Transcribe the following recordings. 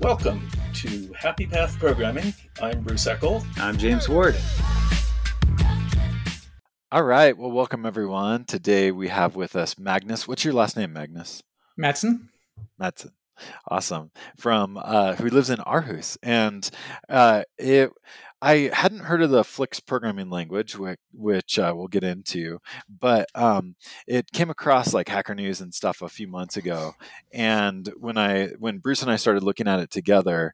Welcome to Happy Path Programming. I'm Bruce Eckel. I'm James Ward. All right. Well, welcome everyone. Today we have with us Magnus. What's your last name, Magnus? Madsen. Madsen. Awesome. From uh, who lives in Aarhus, and uh, it. I hadn't heard of the Flix programming language, which, which uh, we'll get into, but um, it came across like Hacker News and stuff a few months ago. And when I when Bruce and I started looking at it together,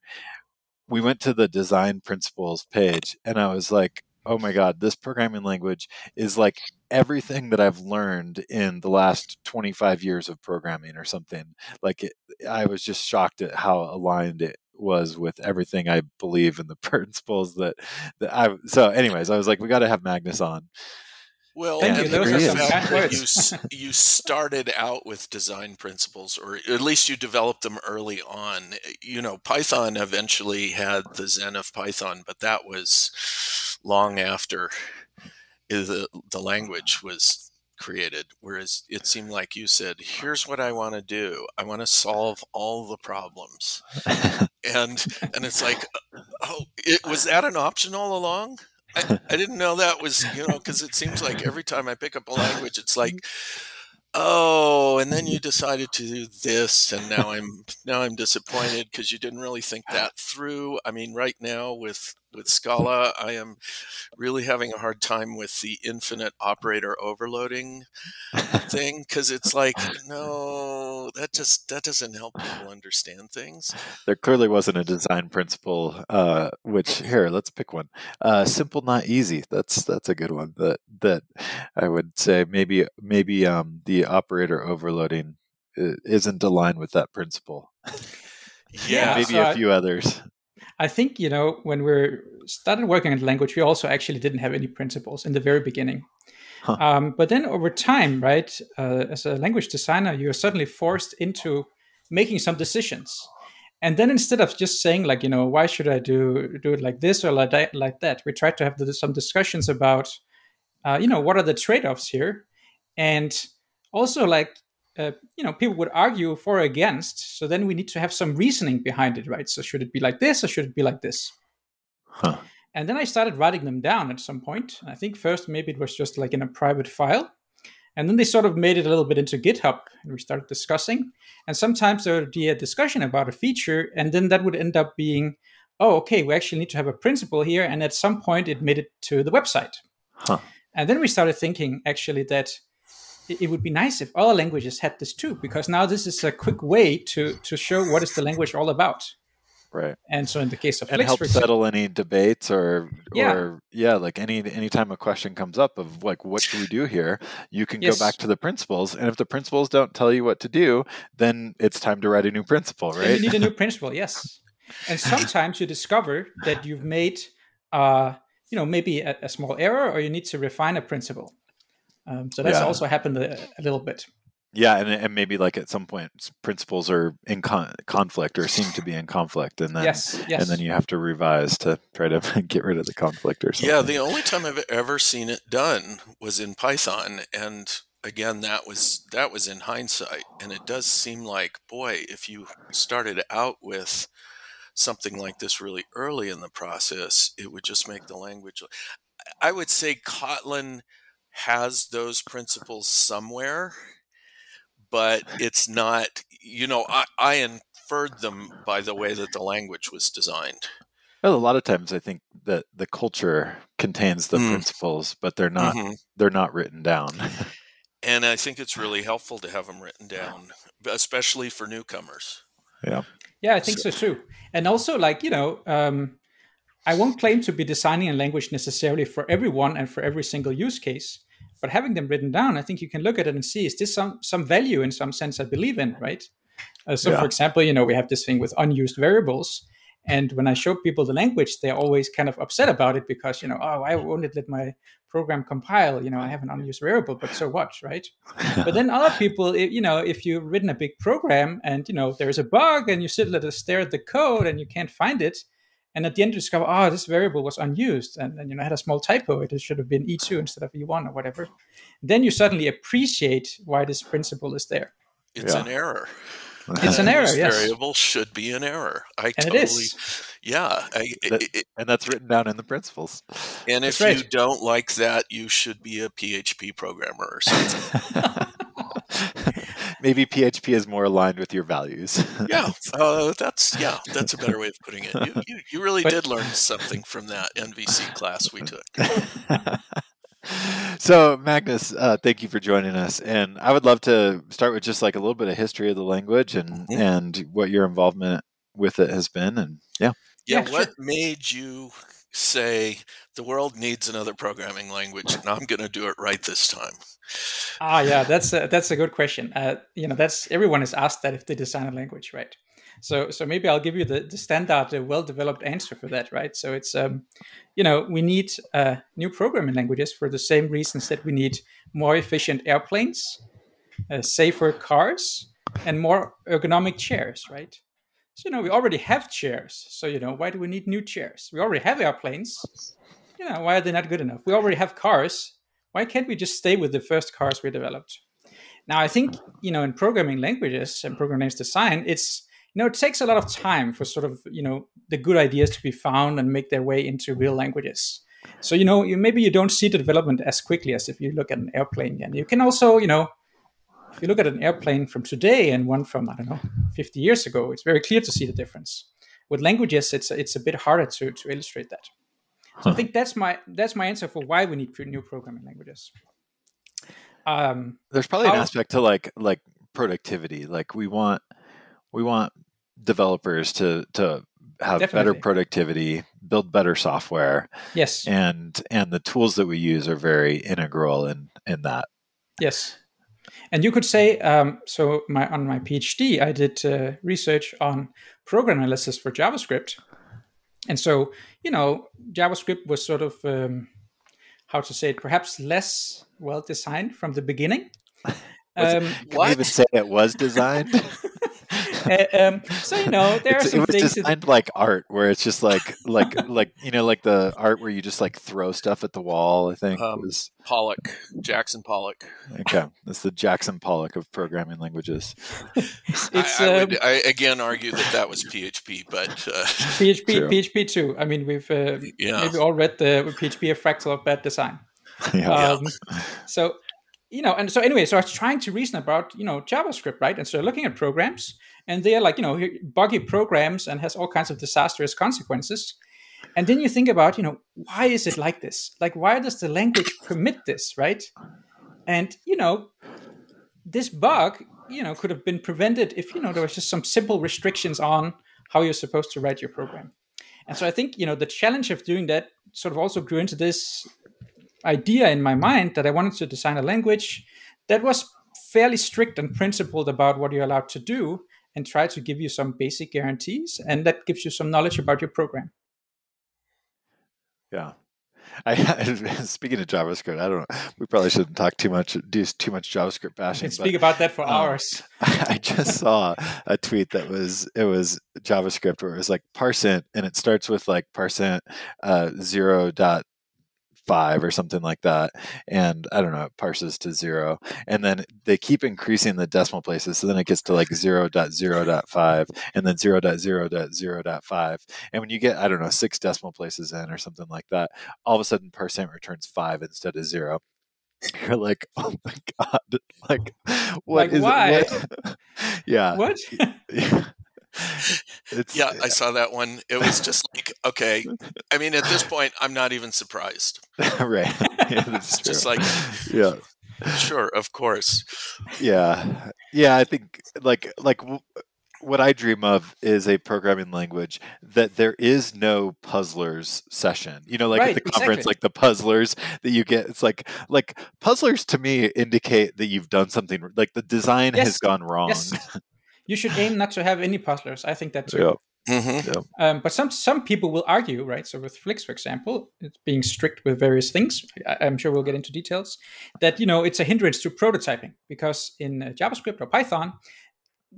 we went to the design principles page, and I was like, oh my god this programming language is like everything that i've learned in the last 25 years of programming or something like it, i was just shocked at how aligned it was with everything i believe in the principles that that i so anyways i was like we got to have magnus on well, Thank you. Those are some fact kind that you, you started out with design principles, or at least you developed them early on. You know, Python eventually had the Zen of Python, but that was long after the, the language was created. Whereas it seemed like you said, here's what I want to do. I want to solve all the problems. And and it's like, uh, oh, it, was that an option all along? I, I didn't know that was you know because it seems like every time I pick up a language, it's like, oh, and then you decided to do this, and now I'm now I'm disappointed because you didn't really think that through. I mean, right now with with Scala, I am really having a hard time with the infinite operator overloading thing because it's like, no, that just that doesn't help people understand things. there clearly wasn't a design principle uh, which here let's pick one. Uh, simple not easy. That's that's a good one that that i would say maybe maybe um, the operator overloading isn't aligned with that principle. Yeah, maybe so a I- few others I think you know when we started working on language, we also actually didn't have any principles in the very beginning. Huh. Um, but then over time, right, uh, as a language designer, you are suddenly forced into making some decisions. And then instead of just saying like, you know, why should I do do it like this or like that, like that, we tried to have the, some discussions about, uh, you know, what are the trade-offs here, and also like uh, you know people would argue for or against so then we need to have some reasoning behind it right? So should it be like this or should it be like this? Huh. and then i started writing them down at some point. I think first maybe it was just like in a private file. And then they sort of made it a little bit into github and we started discussing. And sometimes there would be a discussion about a feature and then that would end up being oh okay we actually need to have a principle here and at some point it made it to the website. Huh. and then we started thinking actually that it would be nice if other languages had this too, because now this is a quick way to to show what is the language all about. right And so in the case of and Flix, help example- settle any debates or Yeah. or yeah like any anytime a question comes up of like what should we do here you can Yes. go back to the principles and if the principles don't tell you what to do then it's time to write a new principle right you need a new principle, yes. And sometimes you discover that you've made, uh, you know, maybe a, a small error, or you need to refine a principle. Um, so that's Yeah. also happened a, a little bit. yeah and, and maybe like at some point principles are in con- conflict or seem to be in conflict and then yes, yes. and then you have to revise to try to get rid of the conflict or something Yeah, the only time I've ever seen it done was in Python, and again, that was that was in hindsight. And it does seem like, boy, if you started out with something like this really early in the process, it would just make the language. I would say Kotlin has those principles somewhere, but it's not. You know, I, I inferred them by the way that the language was designed. well, a lot of times i think that the culture contains the Mm. principles but they're not Mhm. they're not written down And I think it's really helpful to have them written down, especially for newcomers. Yeah, Yeah, I think so, too. And also, like, you know, um, I won't claim to be designing a language necessarily for everyone and for every single use case, but having them written down, I think you can look at it and see is this some some value in some sense I believe in, right? Uh, so, Yeah. for example, you know, we have this thing with unused variables. And when I show people the language, they're always kind of upset about it because, you know, oh, i won't let my program compile? You know, I have an unused variable, but so what, right? but then other people, i- you know, if you've written a big program and you know there's a bug and you sit there to stare at the code and you can't find it, and at the end you discover, oh, this variable was unused and, and you know had a small typo. It should have been e2 instead of e1 or whatever. Then you suddenly appreciate why this principle is there. It's Yeah. an error. It's an error, This yes. variable should be an error. I And it totally, is. yeah. I, That- it- and that's written down in the principles. and if That's you don't like that, you should be a PHP programmer or something. Maybe PHP is more aligned with your values. yeah, uh, that's yeah, that's a better way of putting it. You, you, you really But- did learn something from that NVC class we took. so Magnus, uh, thank you for joining us, and I would love to start with just like a little bit of history of the language and Mhm. and what your involvement with it has been, and yeah, Yeah, Yeah, what made you say the world needs another programming language, and I'm going to do it right this time? Ah, yeah, that's a, that's a good question. Uh, you know, that's everyone is asked that if they design a language, right? So, so maybe I'll give you the, the standard, uh, well-developed answer for that, right? So it's, um, you know, we need uh, new programming languages for the same reasons that we need more efficient airplanes, uh, safer cars, and more ergonomic chairs, right? So, you know, we already have chairs. So, you know, why do we need new chairs? We already have airplanes. You know, why are they not good enough? We already have cars why can't we just stay with the first cars we developed? Now i think you know in programming languages and programming design it's you know it takes a lot of time for sort of you know the good ideas to be found and make their way into real languages. So you know you maybe you don't see the development as quickly as if you look at an airplane and you can also you know if you look at an airplane from today and one from i don't know 50 years ago it's very clear to see the difference. With languages it's it's a bit harder to to illustrate that so I think that's my that's my answer for why we need new programming languages. Um, there's probably an How- aspect to like like productivity. Like we want we want developers to to have better productivity, build better software, yes, and and the tools that we use are very integral in in that. yes, and you could say um, so. My on my PhD, I did uh, research on program analysis for JavaScript, and so you know JavaScript was sort of um, how to say it, perhaps less well designed from the beginning. Was Um, Can What? even say it was designed? um, so you know there are some it was things. that- like art, where it's just like like like you know like the art where you just like throw stuff at the wall. I think Um, was Pollock, Jackson Pollock. okay. That's the Jackson Pollock of programming languages. it's I, I um, would I, again argue that that was PHP, but uh, PHP, True. PHP too. I mean, we've uh, Yeah. maybe all read the PHP a fractal of bad design. yeah. Um, so, you know, and so anyway, so I was trying to reason about you know JavaScript, right? And so looking at programs, and they're like you know buggy programs and has all kinds of disastrous consequences. And then you think about you know why is it like this? Like why does the language permit this, right? And you know, this bug you know could have been prevented if you know there was just some simple restrictions on how you're supposed to write your program. And so I think you know the challenge of doing that sort of also grew into this idea in my mind that I wanted to design a language that was fairly strict and principled about what you're allowed to do and try to give you some basic guarantees and that gives you some knowledge about your program. Yeah. I speaking of JavaScript, I don't know. We probably shouldn't talk too much, do too much JavaScript bashing. can but- speak about that for um, hours. I just saw a tweet that was it was JavaScript where it was like parseInt and it starts with like parseInt uh, zero dot five or something like that, and I don't know it parses to zero, and then they keep increasing the decimal places, so then it gets to like zero dot zero dot five, and then zero dot zero dot zero dot five, and when you get I don't know six decimal places in or something like that, all of a sudden parseInt returns five instead of zero. You're like, oh my god! Like, what Like, is why? It, what? yeah, what? Yeah. I saw that one. It was just like, okay. I mean, at this point, I'm not even surprised. right. Yeah, that's It's just like, yeah, sure, of course. yeah, yeah. I think like like w- what I dream of is a programming language that there is no puzzlers session. You know, like Right, at the conference, like the puzzlers that you get. It's like like puzzlers to me indicate that you've done something. Like the design has gone wrong. Yes. You should aim not to have any puzzlers. I think that too. Yeah. hmm Um, but some some people will argue, right? So with Flix, for example, it's being strict with various things. I, I'm sure we'll get into details. That you know it's a hindrance to prototyping because in uh, JavaScript or Python,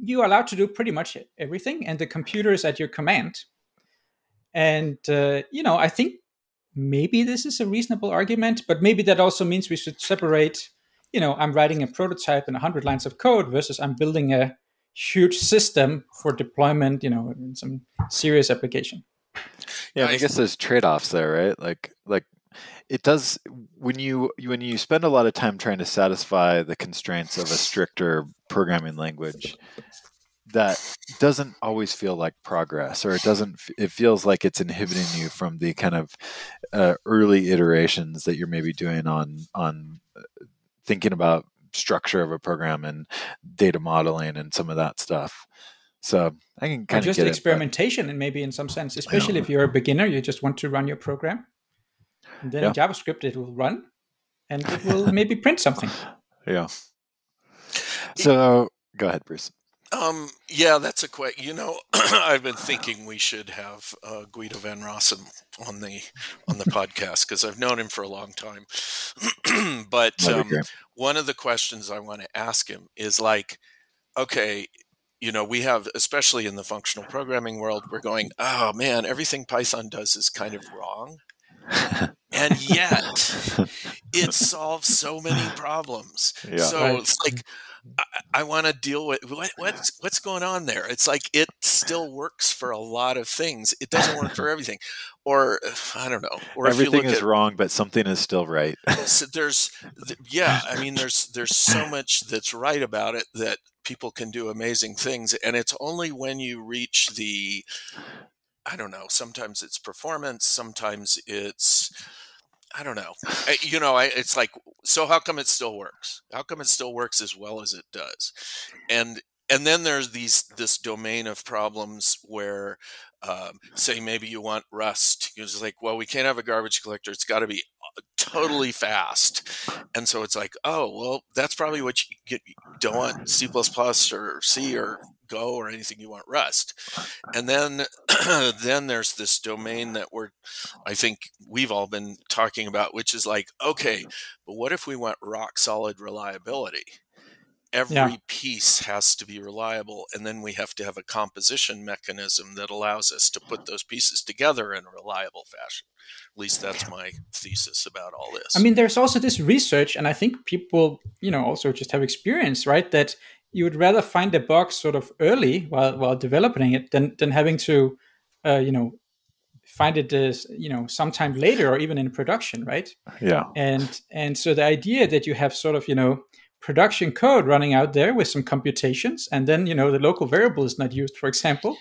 you are allowed to do pretty much everything, and the computer is at your command. And uh, you know, I think maybe this is a reasonable argument, but maybe that also means we should separate. You know, I'm writing a prototype in 100 lines of code versus I'm building a huge system for deployment, you know, in some serious application. Yeah, I guess there's trade-offs there, right? Like like it does when you when you spend a lot of time trying to satisfy the constraints of a stricter programming language that doesn't always feel like progress or it doesn't it feels like it's inhibiting you from the kind of uh, early iterations that you're maybe doing on on uh, thinking about structure of a program and data modeling and some of that stuff so I can kind or just of experimentation, it, and maybe in some sense, especially if you're a beginner, you just want to run your program. And then yeah. in JavaScript, it will run, and it will maybe print something. Yeah. So go ahead, Bruce. Um, yeah, that's a question. You know, I've been thinking we should have uh, Guido van Rossum on the on the podcast because I've known him for a long time. but um, one of the questions I want to ask him is like, okay, you know, we have, especially in the functional programming world, we're going, oh man, everything Python does is kind of wrong. and yet it solves so many problems. Yeah, so right. it's like I, I want to deal with what, what's what's going on there. It's like it still works for a lot of things. It doesn't work for everything, or I don't know. Or everything is at, wrong, but something is still right. so there's, yeah, I mean, there's there's so much that's right about it that people can do amazing things. And it's only when you reach the, I don't know, sometimes it's performance, sometimes it's, I don't know. I, you know, I, it's like, so how come it still works? How come it still works as well as it does? And and then there's these this domain of problems where um, say maybe you want rust it's like well we can't have a garbage collector it's got to be totally fast. And so it's like, oh, well, that's probably what you, get, don't want C or C or Go or anything. You want Rust. Uh-huh. And then, then there's this domain that we're, I think we've all been talking about, which is like, okay, mm-hmm. but what if we want rock solid reliability? every yeah. piece has to be reliable and then we have to have a composition mechanism that allows us to put mm-hmm. those pieces together in a reliable fashion at least that's my thesis about all this i mean there's also this research and i think people you know also just have experience right that you would rather find a bug sort of early while while developing it than than having to uh, you know find it as you know sometime later or even in production right yeah and and so the idea that you have sort of you know production code running out there with some computations, and then you know the local variable is not used, for example.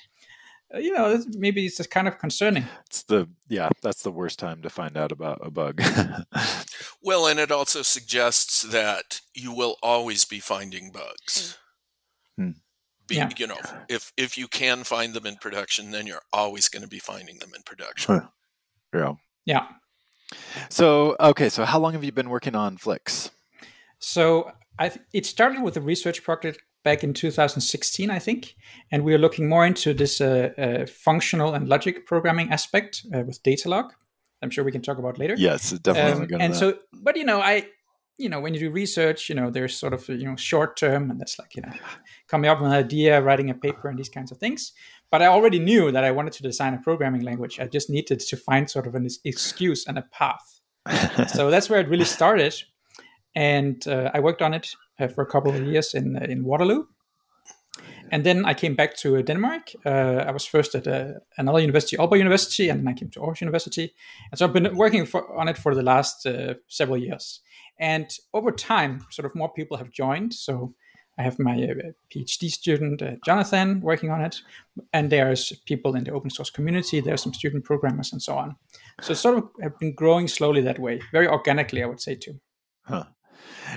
Uh, you know, maybe it's just kind of concerning. It's the yeah, that's the worst time to find out about a bug. well, and it also suggests that you will always be finding bugs. Hmm. Be, yeah. You know, if if you can find them in production, then you're always going to be finding them in production. Yeah. Yeah. So okay, so how long have you been working on Flix? So I it started with a research project back in 2016, I think, and we are looking more into this uh, uh, functional and logic programming aspect uh, with Datalog. I'm sure we can talk about later. Yes, definitely. Um, and so, but you know, I, you know, when you do research, you know, there's sort of you know short term, and that's like you know, coming up with an idea, writing a paper, and these kinds of things. But I already knew that I wanted to design a programming language. I just needed to find sort of an excuse and a path. so that's where it really started and uh, I worked on it uh, for a couple of years in uh, in Waterloo. And then I came back to Denmark. Uh, I was first at another university, Aalborg University, and then I came to Aarhus University. And so I've been working for, on it for the last several years. And over time, sort of more people have joined. So I have my uh, PhD student uh, Jonathan working on it, and there's people in the open source community. There's some student programmers and so on. So sort of have been growing slowly that way, very organically, I would say too. Huh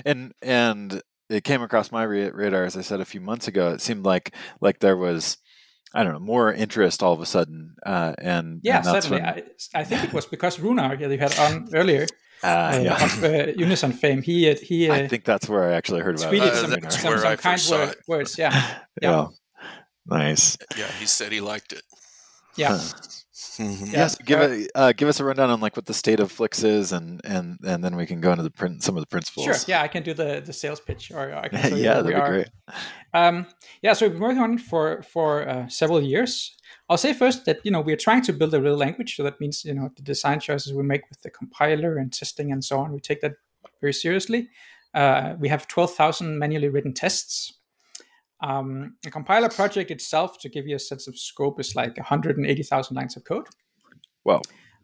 and and it came across my radar as I said a few months ago. It seemed like like there was I don't know more interest all of a sudden, uh, and yeah, and certainly. When... I, I, think it was because Runar, yeah, you had on earlier. Uh, yeah. of uh, Unison fame. He uh, he. I uh, think that's where I actually heard about tweeted it. some, some, some kind word, words. Yeah. yeah. yeah, nice. Yeah, he said he liked it. Yeah. Huh. Mm-hmm. Yes, give it, uh, give us a rundown on like what the state of Flix is, and and and then we can go into the print some of the principles. Sure. Yeah, I can do the the sales pitch, or I can yeah, that'd be are. great. Um, yeah, so we've been working on it for for uh, several years. I'll say first that you know we're trying to build a real language, so that means you know the design choices we make with the compiler and testing and so on. We take that very seriously. Uh, we have twelve thousand manually written tests. Um, a compiler project itself, to give you a sense of scope, is like 180,000 lines of code. Well,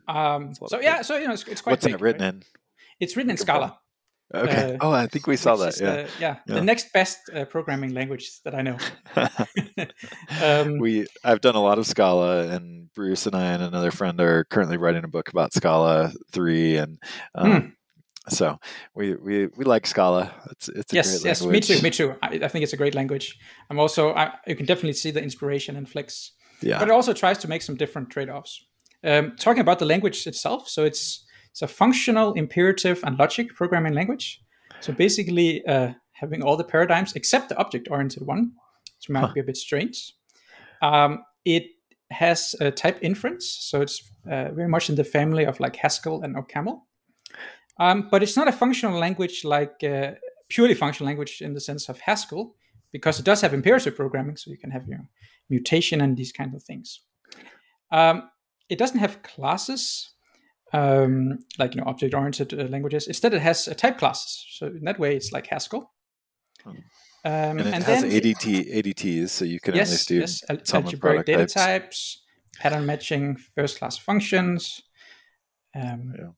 Um, so yeah, so you know, it's, it's quite what's big, it written right? in? It's written in Scala. Okay. Uh, oh, I think we saw that. is Yeah. the, yeah, Yeah. the next best uh, programming language that I know. um, we I've done a lot of Scala, and Bruce and I and another friend are currently writing a book about Scala three, and Hmm. um, so we, we we like Scala. It's it's a yes, great yes, language. me too, me too. I, I think it's a great language. I'm also, I, you can definitely see the inspiration in Flix, Yeah, but it also tries to make some different trade-offs. Um, talking about the language itself, so it's it's a functional, imperative, and logic programming language. So basically, uh, having all the paradigms except the object-oriented one, which might Huh. be a bit strange. Um, it has a type inference, so it's uh, very much in the family of like Haskell and OCaml. Um, but it's not a functional language like uh, purely functional language in the sense of Haskell, because it does have imperative programming, so you can have your mutation and these kind of things. Um, it doesn't have classes um, like you know object-oriented uh, languages. Instead, it has uh, type classes. So in that way, it's like Haskell. Hmm. Um, and it has then ADT ADTs, so you can yes, do yes, al- sum of algebraic data types. types, pattern matching, first-class functions. Um, Yeah.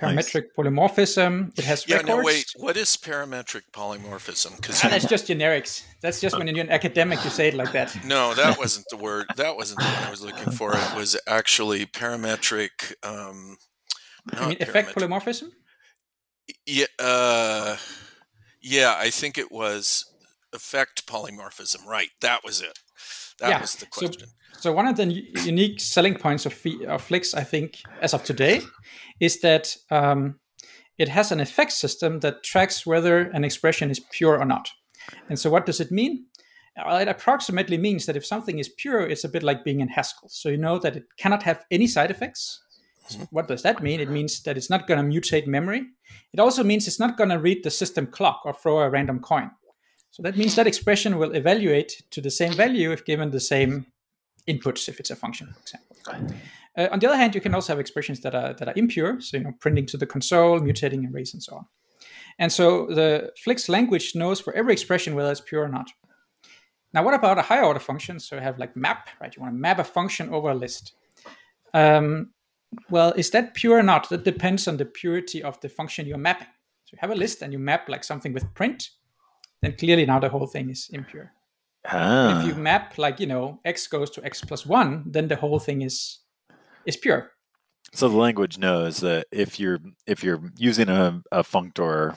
Parametric polymorphism. It has Yeah, records. no, wait. What is parametric polymorphism? Because Ah, that's just generics. That's just when you're an academic, you say it like that. no, that wasn't the word. That wasn't the one I was looking for. It was actually parametric. Um, I mean, effect parametric. polymorphism. Yeah, uh, yeah, I think it was effect polymorphism. Right, that was it. That Yeah, was the question. So one of the unique selling points of, of Flix, I think, as of today, is that um, it has an effect system that tracks whether an expression is pure or not. And so, what does it mean? Well, it approximately means that if something is pure, it's a bit like being in Haskell. So you know that it cannot have any side effects. So what does that mean? It means that it's not going to mutate memory. It also means it's not going to read the system clock or throw a random coin. So that means that expression will evaluate to the same value if given the same inputs, if it's a function, for example. Uh, on the other hand, you can also have expressions that are that are impure, so you know, printing to the console, mutating arrays, and so on. And so the Flix language knows for every expression whether it's pure or not. Now, what about a higher order function? So you have like map, right? You want to map a function over a list. Um, well, is that pure or not? That depends on the purity of the function you're mapping. So you have a list and you map like something with print, then clearly now the whole thing is impure. Ah, If you map like you know x goes to x plus one, then the whole thing is is pure. so the language knows that if you're if you're using a, a functor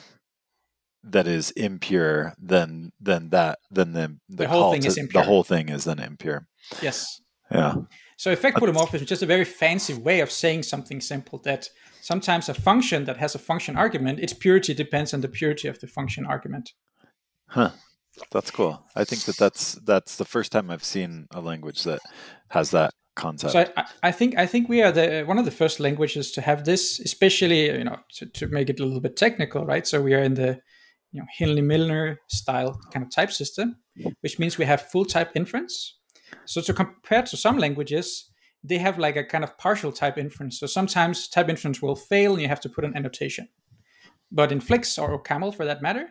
that is impure, then then that then the the, The whole thing to- is The impure. whole thing is then impure. Yes. Yeah. So effect polymorphism is just a very fancy way of saying something simple that sometimes a function that has a function argument, its purity depends on the purity of the function argument. Huh. That's cool. I think that that's that's the first time I've seen a language that has that concept. So I, I- think I think we are the one of the first languages to have this, especially you know to, to make it a little bit technical, right? So we are in the you know Hindley Milner style kind of type system, which means we have full type inference. So to compare to some languages, they have like a kind of partial type inference. So sometimes type inference will fail, and you have to put an annotation. But in Flix or OCaml for that matter,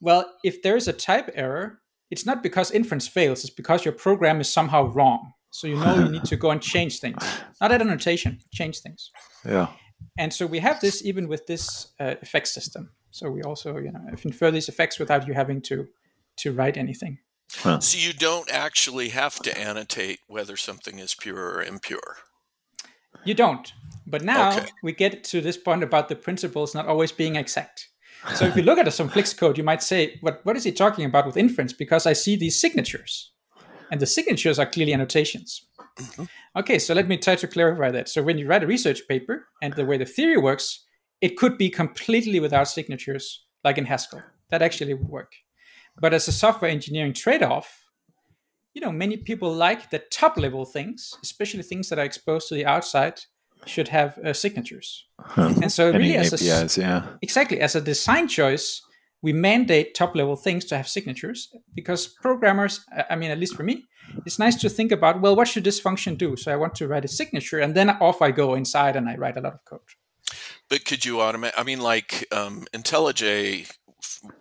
well, if there is a type error, it's not because inference fails; it's because your program is somehow wrong. So you know you need to go and change things, not add annotation, change things. yeah. And so we have this even with this uh, effect system. So we also, you know, infer these effects without you having to to write anything. So you don't actually have to annotate whether something is pure or impure. You don't. But now Okay. we get to this point about the principles not always being exact. So if you look at some Flix code, you might say, what, what is he talking about with inference? Because I see these signatures. And the signatures are clearly annotations. Mm-hmm. Okay, so let me try to clarify that. So when you write a research paper and the way the theory works, it could be completely without signatures, like in Haskell. That actually would work. But as a software engineering trade-off, you know, many people like the top level things, especially things that are exposed to the outside, should have uh, signatures. And so, Any really, as a, s- APIs, yeah. exactly as a design choice, we mandate top level things to have signatures because programmers, I- I mean, at least for me, it's nice to think about, well, what should this function do? So I want to write a signature, and then off I go inside and I write a lot of code. But could you automate? I mean, like um, IntelliJ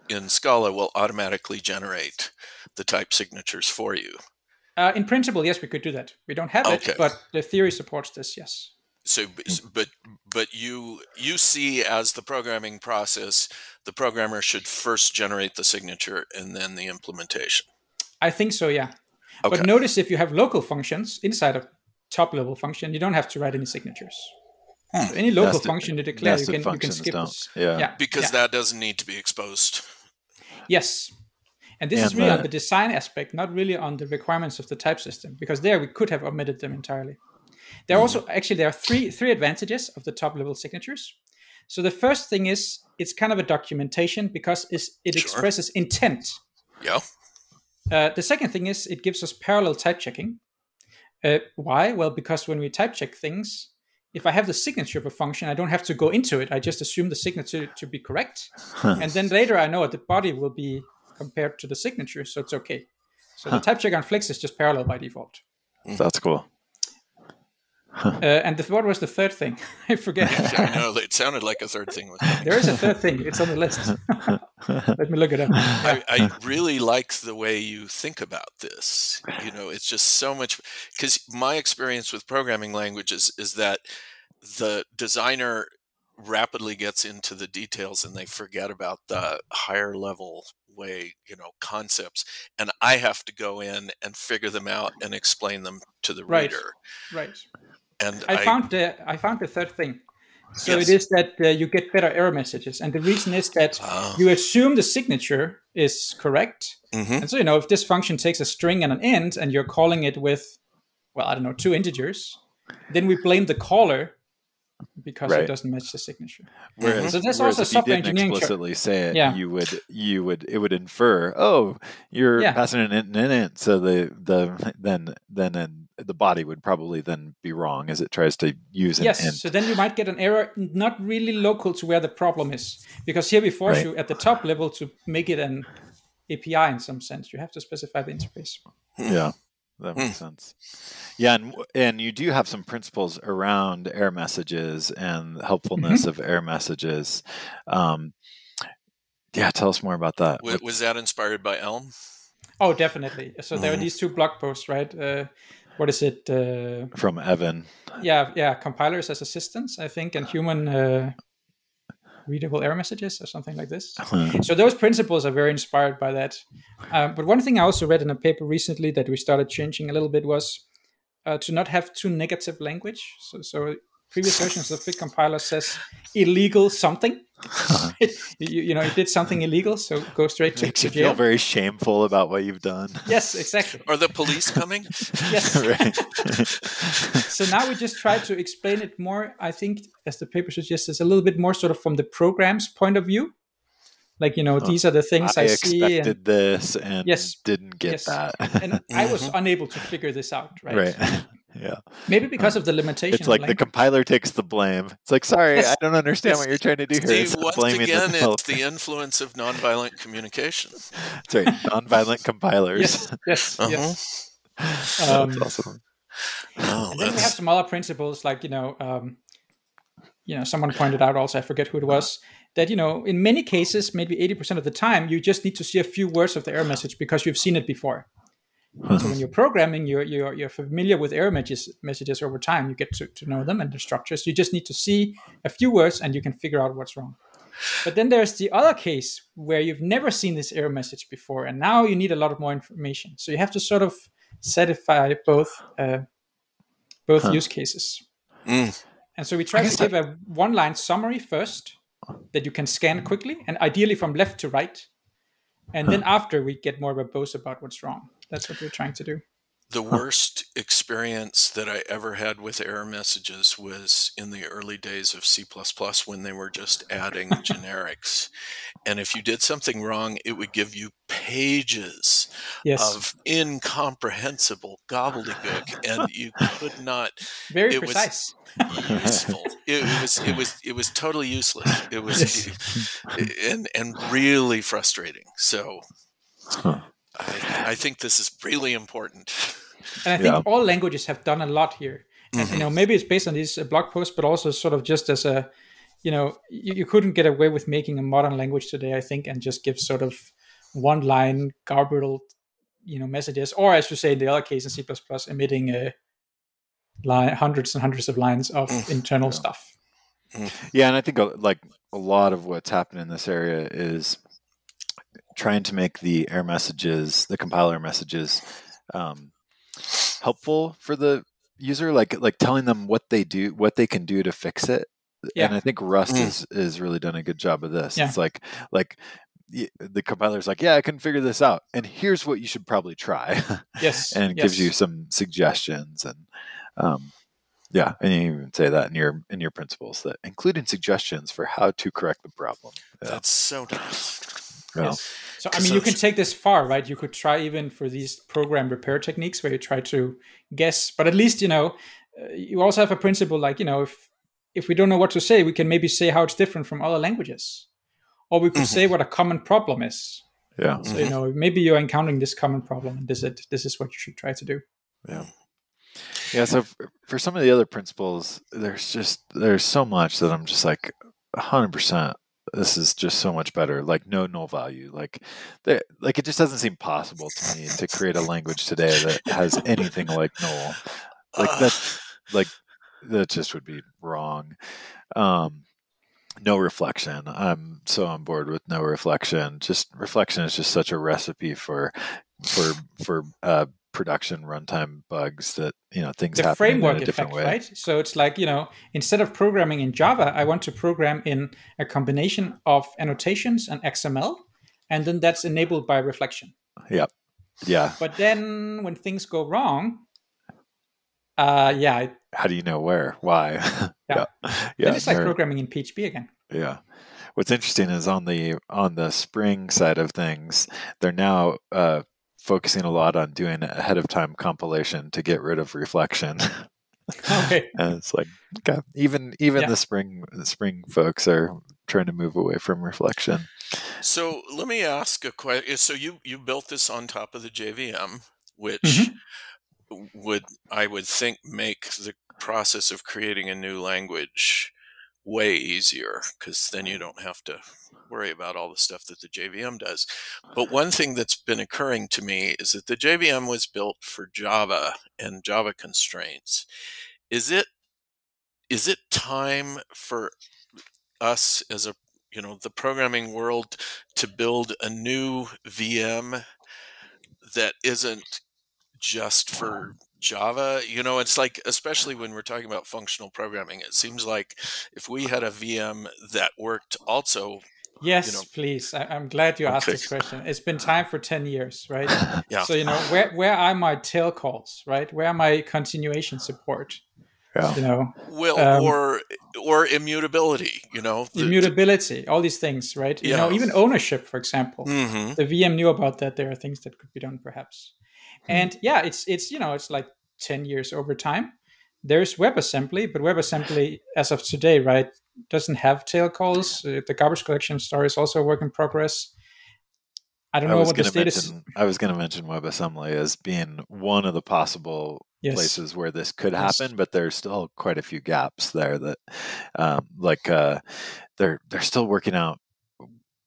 in Scala will automatically generate the type signatures for you. Uh, in principle, yes, we could do that. We don't have Okay. it, but the theory supports this. Yes. So, mm. but but you you see as the programming process, the programmer should first generate the signature and then the implementation. I think so. Yeah. Okay. But notice if you have local functions inside of top level function, you don't have to write any signatures. So any local function you declare, you can, you can skip this. Yeah. Yeah. because yeah. that doesn't need to be exposed. Yes. And this is really on the design aspect, not really on the requirements of the type system, because there we could have omitted them entirely. There are also actually there are three three advantages of the top level signatures. So the first thing is it's kind of a documentation because it's, it Sure. expresses intent. Yeah. Uh, the second thing is it gives us parallel type checking. Uh, why? Well, because when we type check things, if I have the signature of a function, I don't have to go into it. I just assume the signature to be correct, and then later I know what the body will be compared to the signature, so it's okay. So the type check on Flix is just parallel by default. That's cool. Uh, and the, what was the third thing? I forget. I know it sounded like a third thing there is a third thing. It's on the list. Let me look it up. I, I really like the way you think about this. You know, it's just so much because my experience with programming languages is that the designer rapidly gets into the details and they forget about the higher level way, you know, concepts. And I have to go in and figure them out and explain them to the Right. reader. Right. And I found the I found the third thing. So Yes. it is that uh, you get better error messages, and the reason is that Oh. you assume the signature is correct, Mhm. and so you know if this function takes a string and an int, and you're calling it with, well, I don't know, two integers, then we blame the caller because Right. it doesn't match the signature. Whereas, So that's whereas also if you didn't explicitly say it, Yeah. you would you would it would infer, oh, you're Yeah. passing an int and an int, so the the then then and the body would probably then be wrong as it tries to use an Yes, int. so then you might get an error not really local to where the problem is, because here we force Right. you at the top level to make it an API in some sense. You have to specify the interface. Yeah, that makes sense. Yeah, and and you do have some principles around error messages and helpfulness Mm-hmm. of error messages. Um, yeah, tell us more about that. wa- was that inspired by Elm? Oh, definitely. So there are Mhm. these two blog posts, right? Uh, what is it? Uh, From Evan. yeah, yeah, compilers as assistants, I think, and human uh, readable error messages or something like this. So those principles are very inspired by that. Um, but one thing I also read in a paper recently that we started changing a little bit was uh, to not have too negative language. So, so previous versions of Big Compiler says illegal something. you, you know, you did something illegal, so go straight to, Makes to you feel jail. very shameful about what you've done. yes, exactly. Are the police coming? Yes. so now we just try to explain it more i think as the paper suggests is a little bit more sort of from the program's point of view like you know these are the things I, i, see expected and, this and Yes. didn't get Yes. that. and i was unable to figure this out right, right. Yeah. maybe because of the limitation It's of like the compiler takes the blame. It's like, sorry, I don't understand what you're trying to do here. See, It's once again, the it's the influence of nonviolent communication. Sorry, nonviolent compilers. yes yes Uh-huh. yes That's Um, awesome. Oh, and then we have some other principles like you know um, you know someone pointed out also i forget who it was that you know in many cases maybe 80% of the time you just need to see a few words of the error message because you've seen it before so when you're programming you're, you're you're familiar with error messages messages over time you get to, to know them and the structures you just need to see a few words and you can figure out what's wrong but then there's the other case where you've never seen this error message before and now you need a lot of more information so you have to sort of satisfy both uh, both Huh. use cases Mm. and so we try to give a one line summary first that you can scan quickly and ideally from left to right. And then after we get more verbose about what's wrong. That's what we're trying to do. The worst experience that I ever had with error messages was in the early days of C when they were just adding generics. And if you did something wrong, it would give you pages Yes. of incomprehensible gobbledygook, and you could not Very it was- precise. useful. It, it was it was it was totally useless. It was Yes. and and really frustrating. So Huh. I, I think this is really important. And I think Yeah. all languages have done a lot here. And you know, maybe it's based on these uh, blog posts, but also sort of just as a, you know, you, you couldn't get away with making a modern language today, I think, and just give sort of one line garbled you know messages, or as you say in the other case in C++, emitting uh, line, hundreds and hundreds of lines of Mm. internal Yeah. stuff. Yeah, and I think uh, like a lot of what's happened in this area is trying to make the error messages, the compiler messages, um, helpful for the user, like like telling them what they do, what they can do to fix it. Yeah. And I think Rust Mm. has is really done a good job of this. Yeah. It's like like the compiler's like, yeah, I can figure this out, and here's what you should probably try, Yes, and it gives you some suggestions and. Um, yeah, and you even say that in your in your principles that including suggestions for how to correct the problem. Yeah. That's so nice. Yes. So I mean, you can take this far, right? You could try even for these program repair techniques where you try to guess, but at least you know uh, you also have a principle like you know if if we don't know what to say, we can maybe say how it's different from other languages, or we could Mhm. say what a common problem is. Yeah. So you know maybe you're encountering this common problem, and this is this is what you should try to do. Yeah. Yeah. So for, some of the other principles, there's just there's so much that I'm just like hundred percent. This is just so much better. Like no null value. Like like it just doesn't seem possible to me to create a language today that has anything like null. Like that. Like that just would be wrong. Um, no reflection. I'm so on board with no reflection. Just reflection is just such a recipe for for for uh, production runtime bugs that you know things the happen framework in a different effect, way. right? So it's like, you know, instead of programming in Java, I want to program in a combination of annotations and XML, and then that's enabled by reflection. Yeah. Yeah. But then when things go wrong, uh, yeah, How do you know where? Why? Yeah. yeah. then it's like programming in PHP again. Yeah. What's interesting is on the on the Spring side of things, they're now uh, focusing a lot on doing ahead of time compilation to get rid of reflection. Okay. and it's like okay, even even Yeah. the Spring the Spring folks are trying to move away from reflection. So let me ask a question. So you you built this on top of the JVM, which Mhm. would I would think make the process of creating a new language way easier because then you don't have to worry about all the stuff that the JVM does. But one thing that's been occurring to me is that the JVM was built for Java and Java constraints. Is it is it time for us as a you know the programming world to build a new VM that isn't just for Java. You know, it's like, especially when we're talking about functional programming, it seems like if we had a VM that worked also, Yes, know- please. I, I'm glad you asked this question. It's been time for 10 years, right? Yeah. So, you know, where, where are my tail calls, right? Where are my continuation support? Yeah. You know, well, Um, or or immutability. You know, the- immutability, all these things, right? You know, even ownership, for example. Mhm. The VM knew about that. There are things that could be done, perhaps. Hmm. And yeah, it's it's you know it's like ten years over time. There's WebAssembly, but WebAssembly, as of today, right, doesn't have tail calls. Uh, the garbage collection store is also a work in progress. I don't know was what the status. mention I was going to mention WebAssembly as being one of the possible Yes. places where this could Yes. happen, but there's still quite a few gaps there that, um, like, uh, they're they're still working out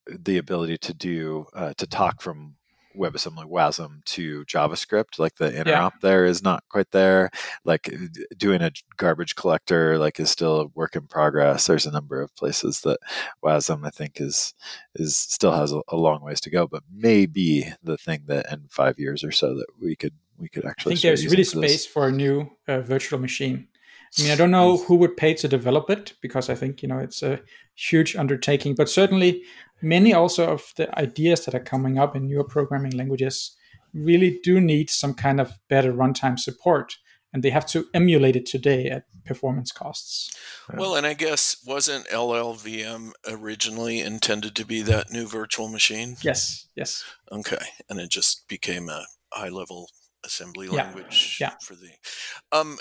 the ability to do uh, to talk from WebAssembly WASM to JavaScript. Like the interop there is not quite there. Like uh, doing a garbage collector like is still a work in progress. There's a number of places that WASM I think is is still has a, a long ways to go, but maybe the thing that in five years or so that we could we could actually. I think there's really for space for a new uh, virtual machine. I mean, I don't know who would pay to develop it because I think you know it's a huge undertaking. But certainly, many also of the ideas that are coming up in newer programming languages really do need some kind of better runtime support, and they have to emulate it today at performance costs. Well, and I guess wasn't LLVM originally intended to be that new virtual machine? Yes, yes, Okay, and it just became a high level assembly Yeah, language yeah. for the um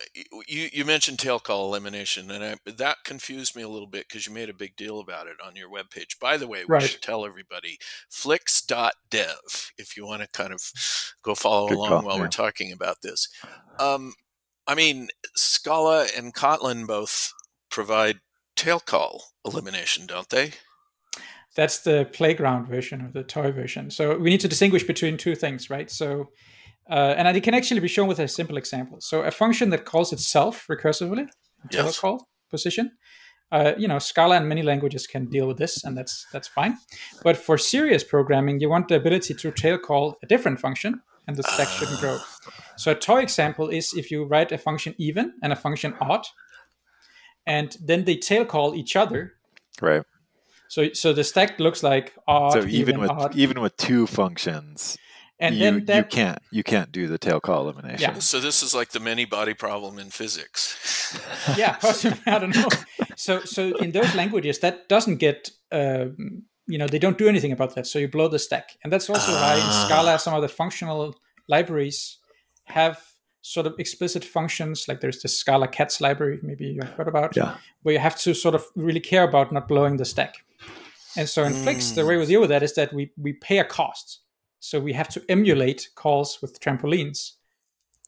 you you mentioned tail call elimination and I, that confused me a little bit because you made a big deal about it on your webpage by the way we Right. should tell everybody flix.dev if you want to kind of go follow Good along call, while yeah. we're talking about this um i mean scala and kotlin both provide tail call elimination don't they That's the playground version or the toy version. So we need to distinguish between two things, right? So, uh, and it can actually be shown with a simple example. So a function that calls itself recursively, tail Yes. call position. Uh, you know, Scala and many languages can deal with this, and that's that's fine. But for serious programming, you want the ability to tail call a different function, and the stack shouldn't grow. So a toy example is if you write a function even and a function odd, and then they tail call each other. Right. So so the stack looks like odd, so even with odd, even with two functions, and you, then you can't you can't do the tail call elimination. Yeah. So this is like the many body problem in physics. yeah, possibly. I don't know. So, so in those languages, that doesn't get, um, you know, they don't do anything about that. So you blow the stack, and that's also why in Ah. Scala, some of the functional libraries have sort of explicit functions. Like there's the Scala cats library, maybe you've heard about, Yeah. where you have to sort of really care about not blowing the stack. And so in Flix, Hmm. the way we deal with that is that we we pay a cost. So we have to emulate calls with trampolines,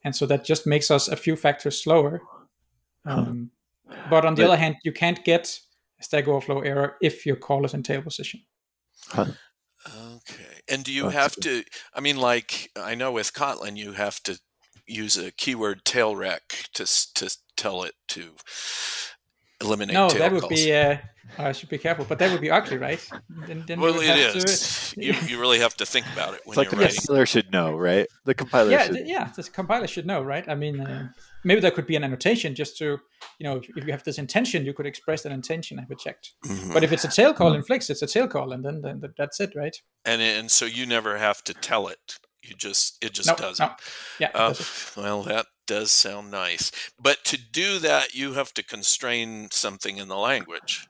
and so that just makes us a few factors slower. Um, But on the But- other hand, you can't get a Stack Overflow error if your call is in tail position. Okay. And do you That's have good. to? I mean, like I know with Kotlin, you have to use a keyword tailrec to to tell it to eliminate. No, tail that would calls. be. Uh, I should be careful, but that would be ugly, right? Then, then you Well, would it have to- you, you really have to think about it when It's like the you're writing. compiler should know, right? The compiler yeah, should. th- yeah. The compiler should know, right? I mean, uh, maybe there could be an annotation just to, you know, if, if you have this intention, you could express that intention. Have it checked. Mhm. But if it's a tail call in Flix, it's a tail call, and then then that's it, right? and and so you never have to tell it. You just it just No, does no. it. Yeah. Oh, that's it. well, that does sound nice. But to do that, you have to constrain something in the language.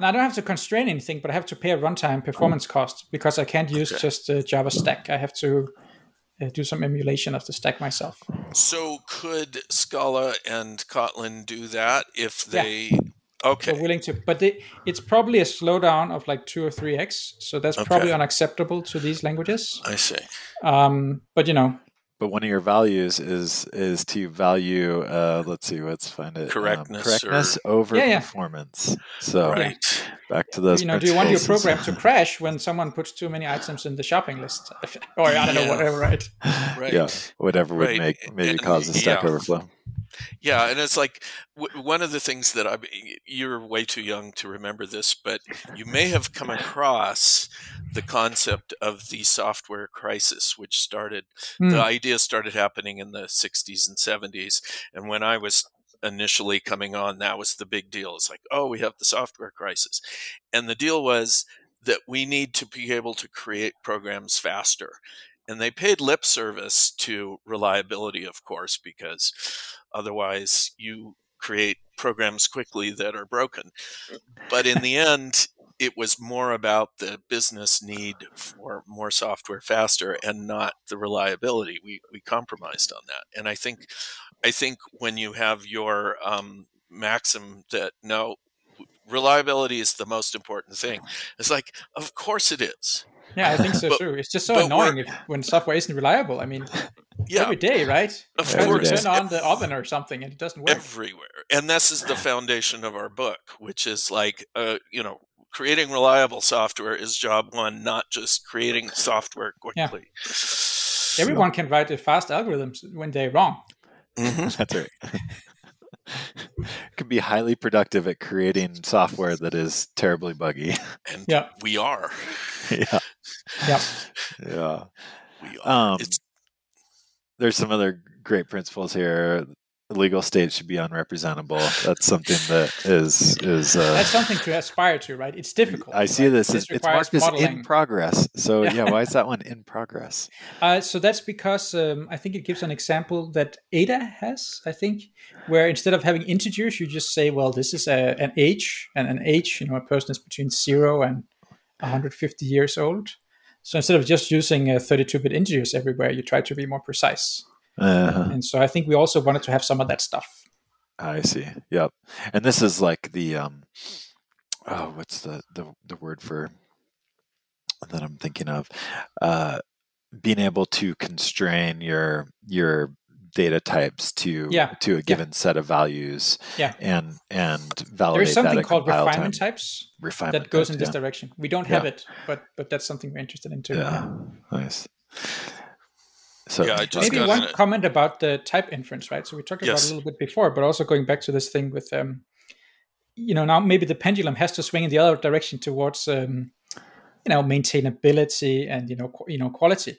Now I don't have to constrain anything, but I have to pay a runtime performance cost because I can't use Okay. just uh, Java stack. I have to uh, do some emulation of the stack myself. So could Scala and Kotlin do that if Yeah. they? Okay. We're willing to, but they, it's probably a slowdown of like two or three x. So that's probably unacceptable to these languages. I see. Um, but you know, But one of your values is is to value. Uh, let's see, let's find it. um, Correctness correctness or- over Yeah, yeah. performance. So Right. back to those. you know, do you want your program to crash when someone puts too many items in the shopping list, or I don't know, whatever, right? Right. Yeah, whatever would Right. make maybe cause the stack yeah. overflow. Yeah, and it's like w- one of the things that I you're way too young to remember this, but you may have come across the concept of the software crisis, which started Hmm. the idea started happening in the 60s and 70s, and when I was initially coming on, that was the big deal. It's like, oh, we have the software crisis, and the deal was that we need to be able to create programs faster. And they paid lip service to reliability, of course, because otherwise you create programs quickly that are broken. But in the end, it was more about the business need for more software faster and not the reliability. We we compromised on that, and I think I think when you have your um, maxim that no reliability is the most important thing, it's like of course it is. Yeah, I think so But- too. It's just so annoying if, when software isn't reliable. I mean, Yeah, every day, right? of Try to Every course. turn on the oven or something, and it doesn't work. everywhere and this is the foundation of our book which is like uh, you know creating reliable software is job one not just creating software quickly. Yeah. Everyone can write a fast algorithms when they're wrong. Mhm. That's right. Could be highly productive at creating software that is terribly buggy. and Yeah. we are yeah, Yeah. yeah. we are Um, it's there's some other great principles here. Legal state should be unrepresentable. That's something that is is. Uh, That's something to aspire to, right? It's difficult. I see right? this. it's marked as in progress. So Yeah. yeah, why is that one in progress? Uh, so that's because um, I think it gives an example that Ada has, I think, where instead of having integers, you just say, well, this is a, an age, and an age, you know, a person is between zero and 150 years old. So instead of just using uh, 32-bit integers everywhere, you try to be more precise. Uh, And so I think we also wanted to have some of that stuff. I see. Yep. And this is like the um oh, what's the the, the word for that I'm thinking of? Uh being able to constrain your your data types to Yeah, to a yeah. given set of values Yeah. and and validate There's something called refinement time. types refinement that goes types, in this yeah. direction. We don't have Yeah. it, but but that's something we're interested in too. Yeah, nice. So Yeah, I just Maybe got one an- comment about the type inference, right? So we talked about Yes. it a little bit before, but also going back to this thing with, um, you know, now maybe the pendulum has to swing in the other direction towards, um, you know, maintainability and you know, qu- you know, quality.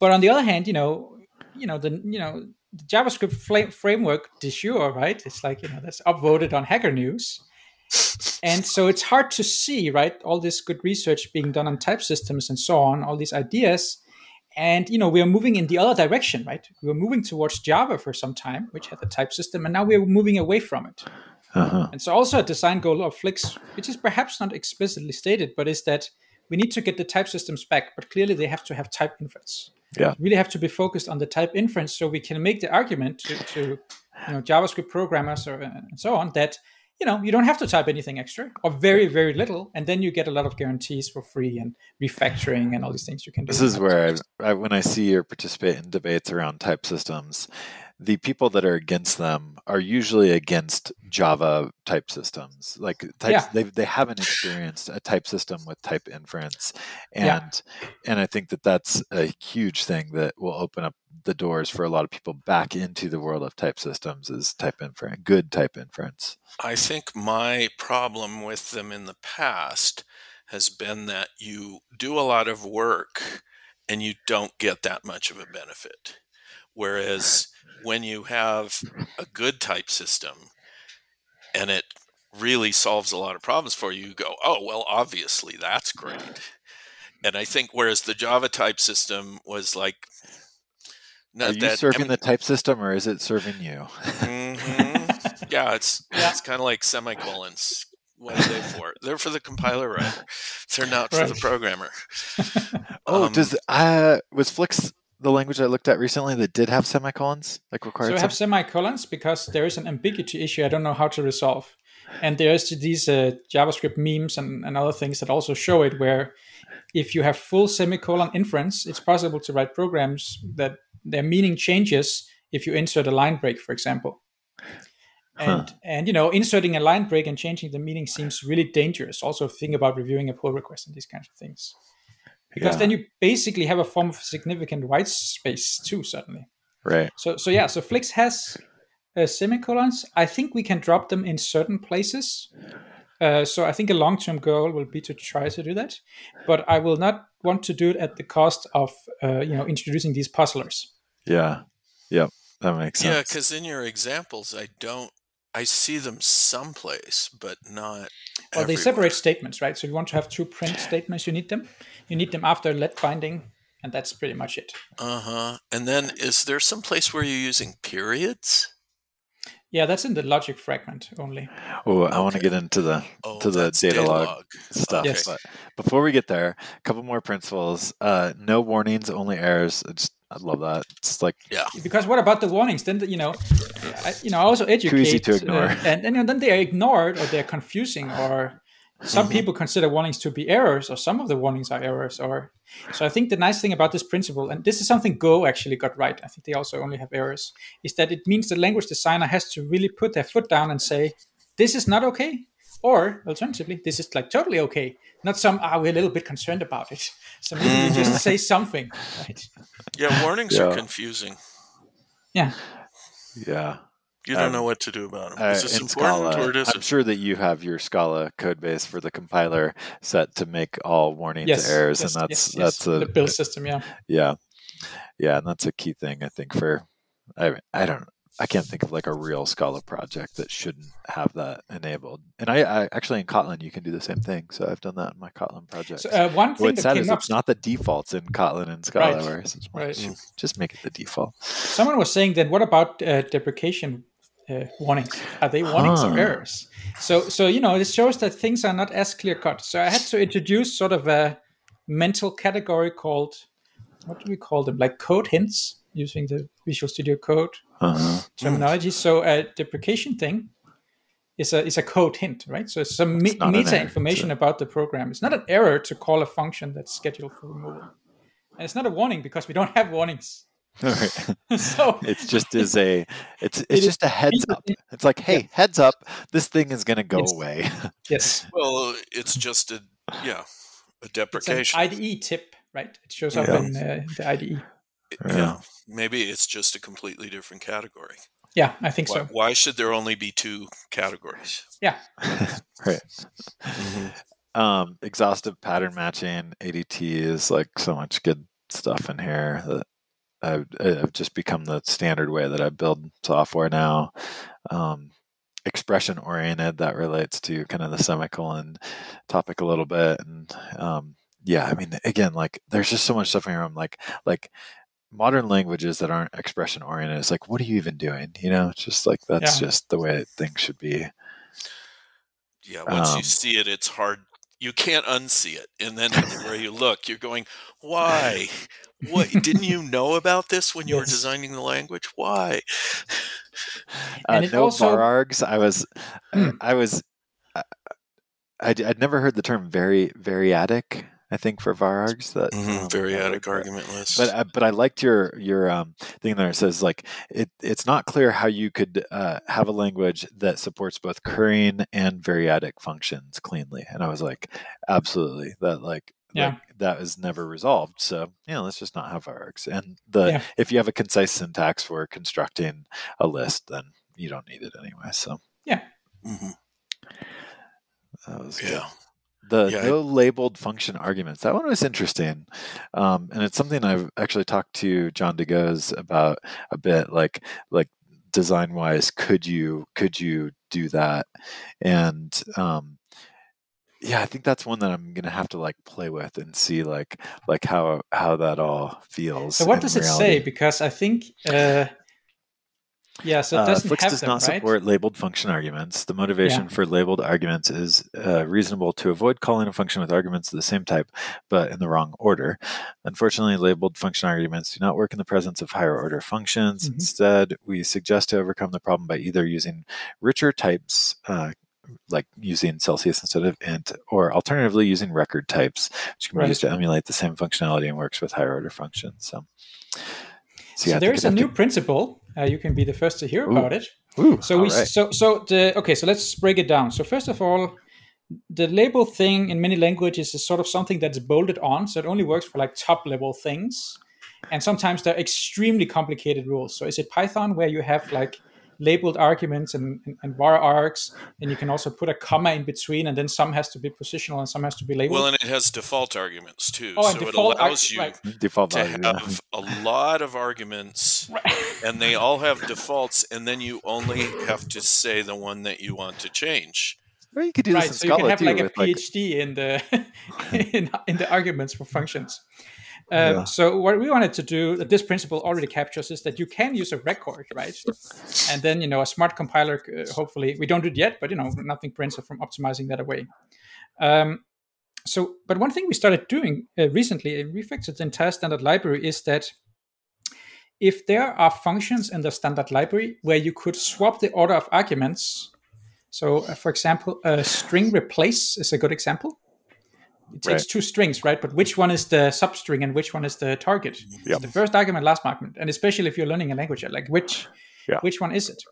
But on the other hand, you know, you know, the you know, the JavaScript fla- framework de jure, right? It's like you know that's upvoted on Hacker News, and so it's hard to see, right? All this good research being done on type systems and so on, all these ideas and you know we are moving in the other direction right we were moving towards java for some time which had the type system and now we're moving away from it uh-huh. and so also a design goal of flix which is perhaps not explicitly stated but is that we need to get the type systems back but clearly they have to have type inference Yeah. We really have to be focused on the type inference so we can make the argument to, to you know javascript programmers or and so on that you know you don't have to type anything extra or very very little and then you get a lot of guarantees for free and refactoring and all these things you can do This is where I, I, when I see or participate in debates around type systems, the people that are against them are usually against Java type systems. Like types, Yeah. they they haven't experienced a type system with type inference, and Yeah. and I think that that's a huge thing that will open up the doors for a lot of people back into the world of type systems is type inference, good type inference. I think my problem with them in the past has been that you do a lot of work and you don't get that much of a benefit. Whereas when you have a good type system and it really solves a lot of problems for you, you go, oh, well, obviously that's great. And I think whereas the Java type system was like, Are you that- I serving mean- the type system or is it serving you? Mhm. Yeah, it's Yeah. it's kind of like semicolons. What are they for? They're for the compiler writer. They're not for the programmer. Oh, Um, does uh was Flix the language I looked at recently that did have semicolons like required? So sem- have semicolons because there is an ambiguity issue I don't know how to resolve. And there's these uh, JavaScript memes and, and other things that also show it where if you have full semicolon inference, it's possible to write programs that their meaning changes if you insert a line break, for example. And and you know, inserting a line break and changing the meaning seems really dangerous. Also think about reviewing a pull request and these kinds of things. Because Yeah. then you basically have a form of significant white space too, certainly. right. So so yeah, so Flix has uh, semicolons. I think we can drop them in certain places. Uh, so I think a long-term goal will be to try to do that, but I will not want to do it at the cost of uh, you know introducing these puzzlers. Yeah. yeah That makes sense. Yeah, because in your examples, I don't. I see them someplace, but not. Well, they separate statements, right? So you want to have two print statements. You need them. You need them after let binding, and that's pretty much it. Uh huh. And then, is there some place where you're using periods? Yeah, that's in the logic fragment only. Oh, I want to get into the Oh, to the that's Datalog stuff. Yes. But before we get there, a couple more principles. Uh, no warnings, only errors. It's, I love that. It's like yeah. because what about the warnings then you know I, you know I also educate Too easy to ignore. uh, and, and then they are ignored or they're confusing or some people consider warnings to be errors or some of the warnings are errors or so i think the nice thing about this principle and this is something go actually got right i think they also only have errors is that it means the language designer has to really put their foot down and say this is not okay or alternatively this is like totally okay not some ah we're a little bit concerned about it so maybe you just say something right Yeah, warnings Yeah. are confusing. yeah yeah. You don't Um, know what to do about them. Uh, is this important Scala, or it I'm isn't? sure that you have your Scala code base for the compiler set to make all warnings yes errors, yes, and that's yes, yes. that's a the build system yeah yeah, yeah, and that's a key thing I think for I I don't I can't think of like a real Scala project that shouldn't have that enabled. And I, I actually in Kotlin you can do the same thing. So I've done that in my Kotlin project. So uh, one thing What's that sad came is up, it's not the defaults in Kotlin and Scala, Right. it's more, Right. "Mm, just make it the default. someone was saying then, what about uh, deprecation uh, warnings? Are they warnings or Huh. errors? So, so you know, this shows that things are not as clear cut. So I had to introduce sort of a mental category called what do we call them? Like code hints using the Visual Studio Code Uh-huh. terminology. So a deprecation thing is a is a code hint, right? So it's some me- It's not meta information it's about the program. It's not an error to call a function that's scheduled for removal, and it's not a warning because we don't have warnings. So It's just as a it's it's is just a heads up. It's like, hey, heads up, this thing is gonna go Yes. away. yes, Well, it's just a yeah, a it's an deprecation. IDE tip, right? It shows up Yeah. in uh, the IDE. Yeah. yeah, maybe it's just a completely different category. Yeah, I think Why, so. why should there only be two categories? Yeah, right. Mm-hmm. Um, exhaustive pattern matching, ADT is like so much good stuff in here that I've, I've just become the standard way that I build software now. Um, expression oriented that relates to kind of the semicolon topic a little bit, and um, yeah, I mean, again, like there's just so much stuff in here. I'm like, like modern languages that aren't expression oriented. It's like, what are you even doing? You know, it's just like that's Yeah. just the way things should be. Yeah, once Um, you see it, it's hard. You can't unsee it, and then everywhere you look, you're going, "Why? What? Didn't you know about this when you were designing the language? Why?" Uh, no also- var args. I was, I, Hmm. I was, I, I'd, I'd never heard the term very variadic. I think for var args that I don't Mm-hmm. what that Variadic argument list. But I, but I liked your your um, thing there. It says like it it's not clear how you could uh, have a language that supports both currying and variadic functions cleanly. And I was like, absolutely that like. Yeah. like, that is never resolved. So yeah, let's just not have var args. And the Yeah. if you have a concise syntax for constructing a list, then you don't need it anyway. So yeah. Mhm. that was good. Yeah, The Yeah, I- no labeled function arguments. That one was interesting. Um, and it's something I've actually talked to John DeGoes about a bit, like like design wise, could you could you do that? And um yeah, I think that's one that I'm gonna have to like play with and see like like how how that all feels. So what in does it say? Because I think, uh, yeah, so it Uh, doesn't Flix have does them, not right? support labeled function arguments. The motivation for labeled arguments is uh, reasonable to avoid calling a function with arguments of the same type, but in the wrong order. Unfortunately, labeled function arguments do not work in the presence of higher order functions. Mhm. Instead, we suggest to overcome the problem by either using richer types. Uh, like using Celsius instead of int, or alternatively using record types, which can be Right. used to emulate the same functionality and works with higher order functions. So, So, yeah, think there's a new to- principle. Uh, you can be the first to hear Ooh. about it. Ooh, So we right. so so the okay. So let's break it down. So first of all, the label thing in many languages is sort of something that's bolted on, so it only works for like top level things, and sometimes they're extremely complicated rules. So is it Python where you have like labeled arguments and, and, and var args, and you can also put a comma in between, and then some has to be positional and some has to be labeled. well, and it has default arguments too, Oh, so it default arg- allows you right. default to value. yeah. have a lot of arguments, and they all have defaults, and then you only have to say the one that you want to change. Or you could do right this so in you can have too, like a with like phd in the in, in the arguments for functions um, Yeah. so what we wanted to do that this principle already captures is that you can use a record right and then you know a smart compiler uh, hopefully we don't do it yet but you know nothing prevents us from optimizing that away um, so but one thing we started doing uh, recently and we fixed it in entire standard library is that if there are functions in the standard library where you could swap the order of arguments so, uh, for example, a string replace is a good example. It takes Right. two strings, right? But which one is the substring and which one is the target? Yep. The first argument, last argument, and especially if you're learning a language, like which Yeah. which one is it?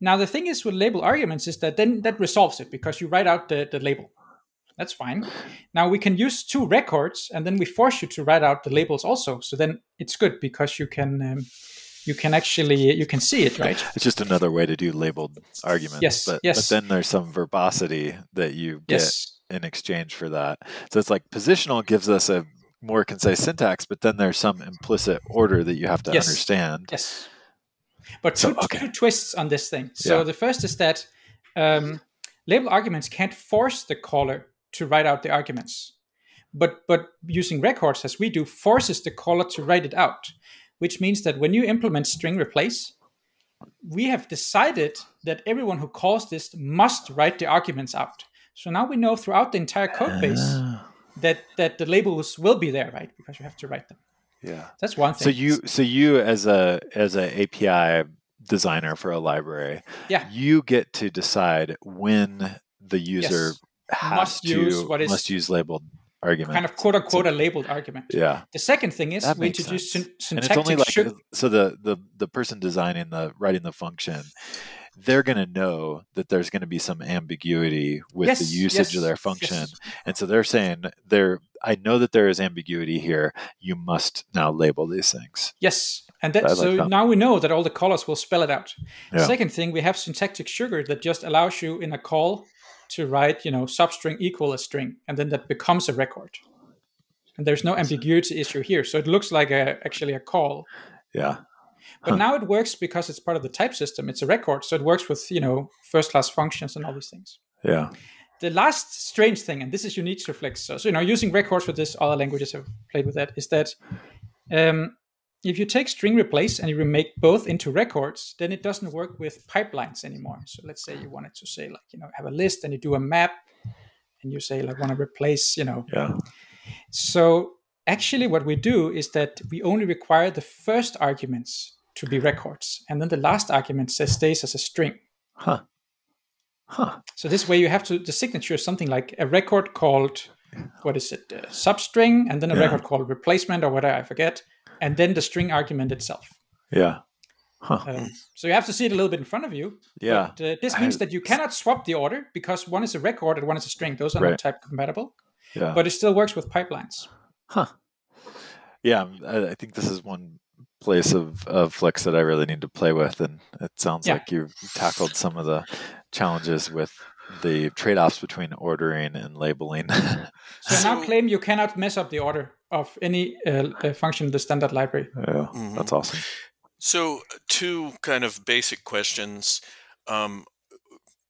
Now, the thing is with label arguments is that then that resolves it because you write out the, the label. That's fine. Now we can use two records, and then we force you to write out the labels also. So then it's good because you can um, you can actually you can see it, right? it's just another way to do labeled arguments. Yes, but, yes. but then there's some verbosity that you get Yes. In exchange for that. So it's like positional gives us a more concise syntax, but then there's some implicit order that you have to Yes. understand. Yes. But So, two, okay. two twists on this thing. So Yeah. the first is that um, label arguments can't force the caller to write out the arguments. But but using records as we do forces the caller to write it out, which means that when you implement string replace, we have decided that everyone who calls this must write the arguments out. So now we know throughout the entire code base Ah, that that the labels will be there, right? Because you have to write them. yeah. That's one thing. So you so you as a as a API designer for a library, Yeah. you get to decide when the user Yes. has Must to use what is- must use labeled argument. kind of quote unquote a labeled argument. Yeah. The second thing is That we introduce sense. syn- and it's only syntactic like su- so the the the person designing the writing the function they're going to know that there's going to be some ambiguity with Yes, the usage of their function yes. and so they're saying there i know that there is ambiguity here you must now label these things Yes, and that like so that. now we know that all the callers will spell it out. Yeah. Second thing, we have syntactic sugar that just allows you in a call to write, you know, substring equal a string, and then that becomes a record. And there's no ambiguity issue here, so it looks like a actually a call. yeah But Huh. now it works because it's part of the type system. It's a record, so it works with you know first class functions and all these things. yeah The last strange thing, and this is unique to Flix, so, so you know using records with this, other languages have played with that, is that um, if you take string replace and you remake both into records, then it doesn't work with pipelines anymore. So let's say you wanted to say like you know have a list and you do a map, and you say like want to replace you know yeah so actually, what we do is that we only require the first arguments to be records, and then the last argument says stays as a string. huh huh So this way, you have to the signature is something like a record called what is it uh, substring, and then a Yeah. record called replacement or whatever I forget, and then the string argument itself. yeah huh Um, so you have to see it a little bit in front of you. yeah But, uh, this means I- that you cannot swap the order because one is a record and one is a string. Those are not type compatible, yeah but it still works with pipelines. Huh. Yeah, I, I think this is one place of, of Flix that I really need to play with, and it sounds Yeah. like you've tackled some of the challenges with the trade offs between ordering and labeling. So, now So- claim you cannot mess up the order of any uh, uh, function in the standard library. yeah, Mhm. that's awesome. So, two kind of basic questions. Um,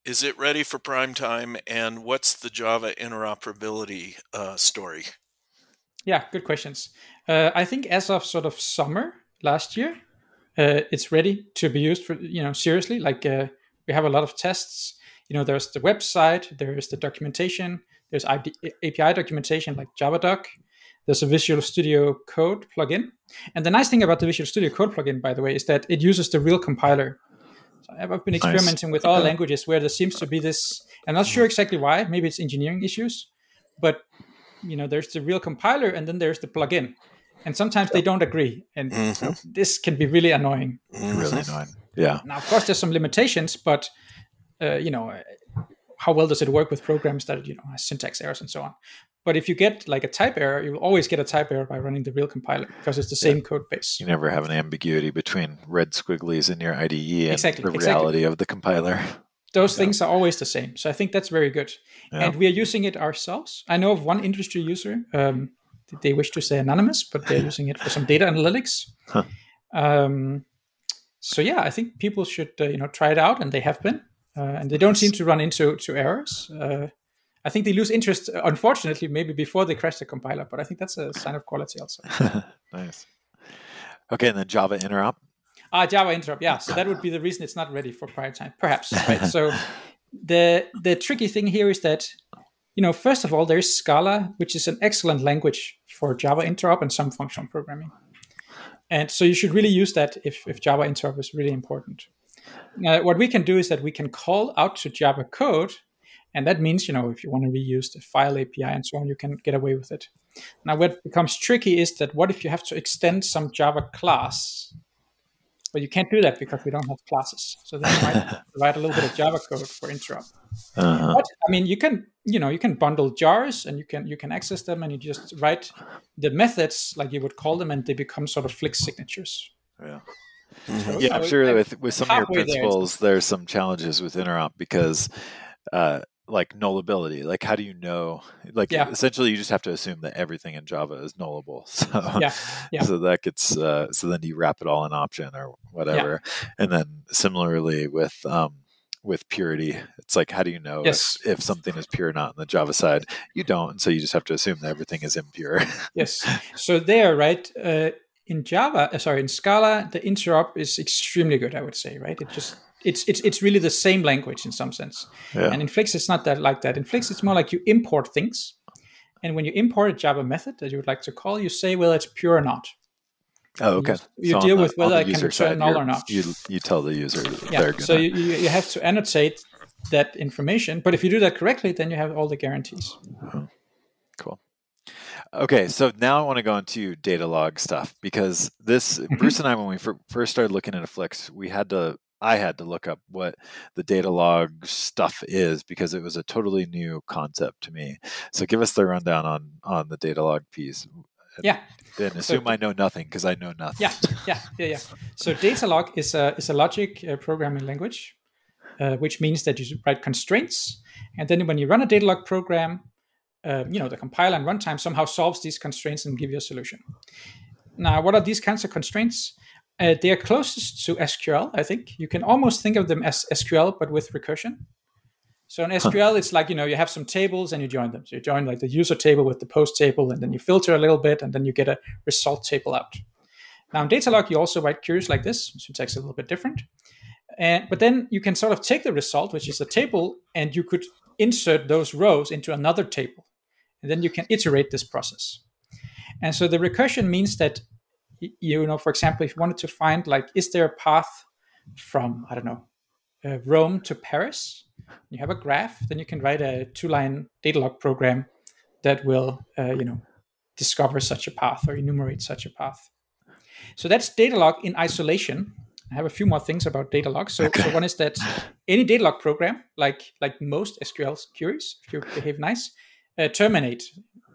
is it ready for prime time? And what's the Java interoperability uh, story? Yeah, good questions. Uh, I think as of sort of summer last year, uh, it's ready to be used for you know seriously. Like uh, we have a lot of tests. You know, there's the website, there's the documentation, there's ID, API documentation like JavaDoc. There's a Visual Studio Code plugin, and the nice thing about the Visual Studio Code plugin, by the way, is that it uses the real compiler. So I've been Nice. experimenting with all languages where there seems to be this. I'm not sure exactly why. Maybe it's engineering issues, but you know there's the real compiler and then there's the plugin. And sometimes they don't agree. And Mhm. this can be really annoying. Really annoying. Yeah, now of course there's some limitations but uh, you know uh, how well does it work with programs that you know has syntax errors and so on? But if you get like a type error you will always get a type error by running the real compiler because it's the same code base. You never have an ambiguity between red squigglies in your IDE and Exactly, the exactly. reality of the compiler. Those things are always the same. So i think that's very good. Yeah. and we are using it ourselves. I know of one industry user um, they wish to say anonymous but they're using it for some data analytics. Huh. um, so yeah i think people should uh, you know try it out and they have been. Uh, and they don't seem to run into to errors. Uh, i think they lose interest uh, unfortunately maybe before they crash the compiler but i think that's a sign of quality also. Nice. Okay, and then Java interop. Ah, Java interop. Yeah, so that would be the reason it's not ready for prior time, perhaps. Right. so the the tricky thing here is that you know first of all there's Scala, which is an excellent language for Java interop and some functional programming, and so you should really use that if if Java interop is really important. Uh, what we can do is that we can call out to Java code, and that means you know if you want to reuse the file API and so on, you can get away with it. Now, what becomes tricky is that what if you have to extend some Java class but you can't do that because we don't have classes. So then you might write a little bit of Java code for interop. Uh-huh. But I mean, you can you know you can bundle jars and you can you can access them and you just write the methods like you would call them and they become sort of Flix signatures. Yeah. Yeah, I'm sure like, with with some of your halfway there is- principles, there's some challenges with interop because, uh, like nullability. Like, how do you know? Like, Yeah. essentially, you just have to assume that everything in Java is nullable. So, Yeah, yeah. so that gets uh, so then you wrap it all in option or whatever, and then similarly with um, with purity, it's like how do you know Yes. if, if something is pure or not on the Java side? You don't, and so you just have to assume that everything is impure. Yes. So there, right? Uh, in Java, uh, sorry, in Scala, the interop is extremely good. I would say, right? It just it's it's it's really the same language in some sense. yeah. And in Flix, it's not that like that. In Flix, it's more like you import things, and when you import a Java method that you would like to call, you say whether it's pure or not. Oh, okay. you on deal the- with whether the I can return null or not. You you tell the user Yeah. So you, you you have to annotate that information, but if you do that correctly, then you have all the guarantees. Cool. Okay, so now I want to go into Datalog stuff because this Mhm. Bruce and I, when we fir- first started looking at Flix, we had to. I had to look up what the Datalog stuff is because it was a totally new concept to me. So give us the rundown on on the Datalog piece. And Yeah. Then assume I know nothing because I know nothing. Yeah, yeah, yeah, yeah. So Datalog is a is a logic uh, programming language, uh, which means that you write constraints, and then when you run a Datalog program, uh, you know the compiler and runtime somehow solves these constraints and give you a solution. Now, what are these kinds of constraints? Uh, they are closest to SQL, I think. You can almost think of them as SQL, but with recursion. So in SQL, it's like you know you have some tables and you join them. So you join like the user table with the post table, and then you filter a little bit, and then you get a result table out. Now in Datalog, you also write queries like this. Syntax is a little bit different, and but then you can sort of take the result, which is a table, and you could insert those rows into another table, and then you can iterate this process. And so the recursion means that you know, for example, if you wanted to find like, is there a path from I don't know, uh, Rome to Paris? You have a graph, then you can write a two-line Datalog program that will, uh, you know, discover such a path or enumerate such a path. So that's Datalog in isolation. I have a few more things about Datalog. So, so one is that any Datalog program, like like most SQL queries, if you behave nice, uh, terminate.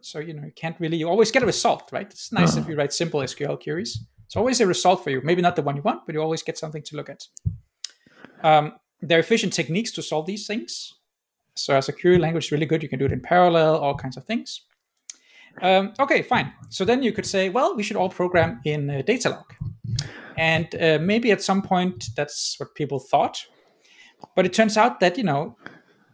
So you know you can't really. You always get a result, right? It's nice if you write simple SQL queries. It's always a result for you. Maybe not the one you want, but you always get something to look at. Um, there are efficient techniques to solve these things. So as a query language, is really good. You can do it in parallel, all kinds of things. Um, okay, fine. So then you could say, well, we should all program in uh, Datalog. And uh, maybe at some point that's what people thought. But it turns out that, you know,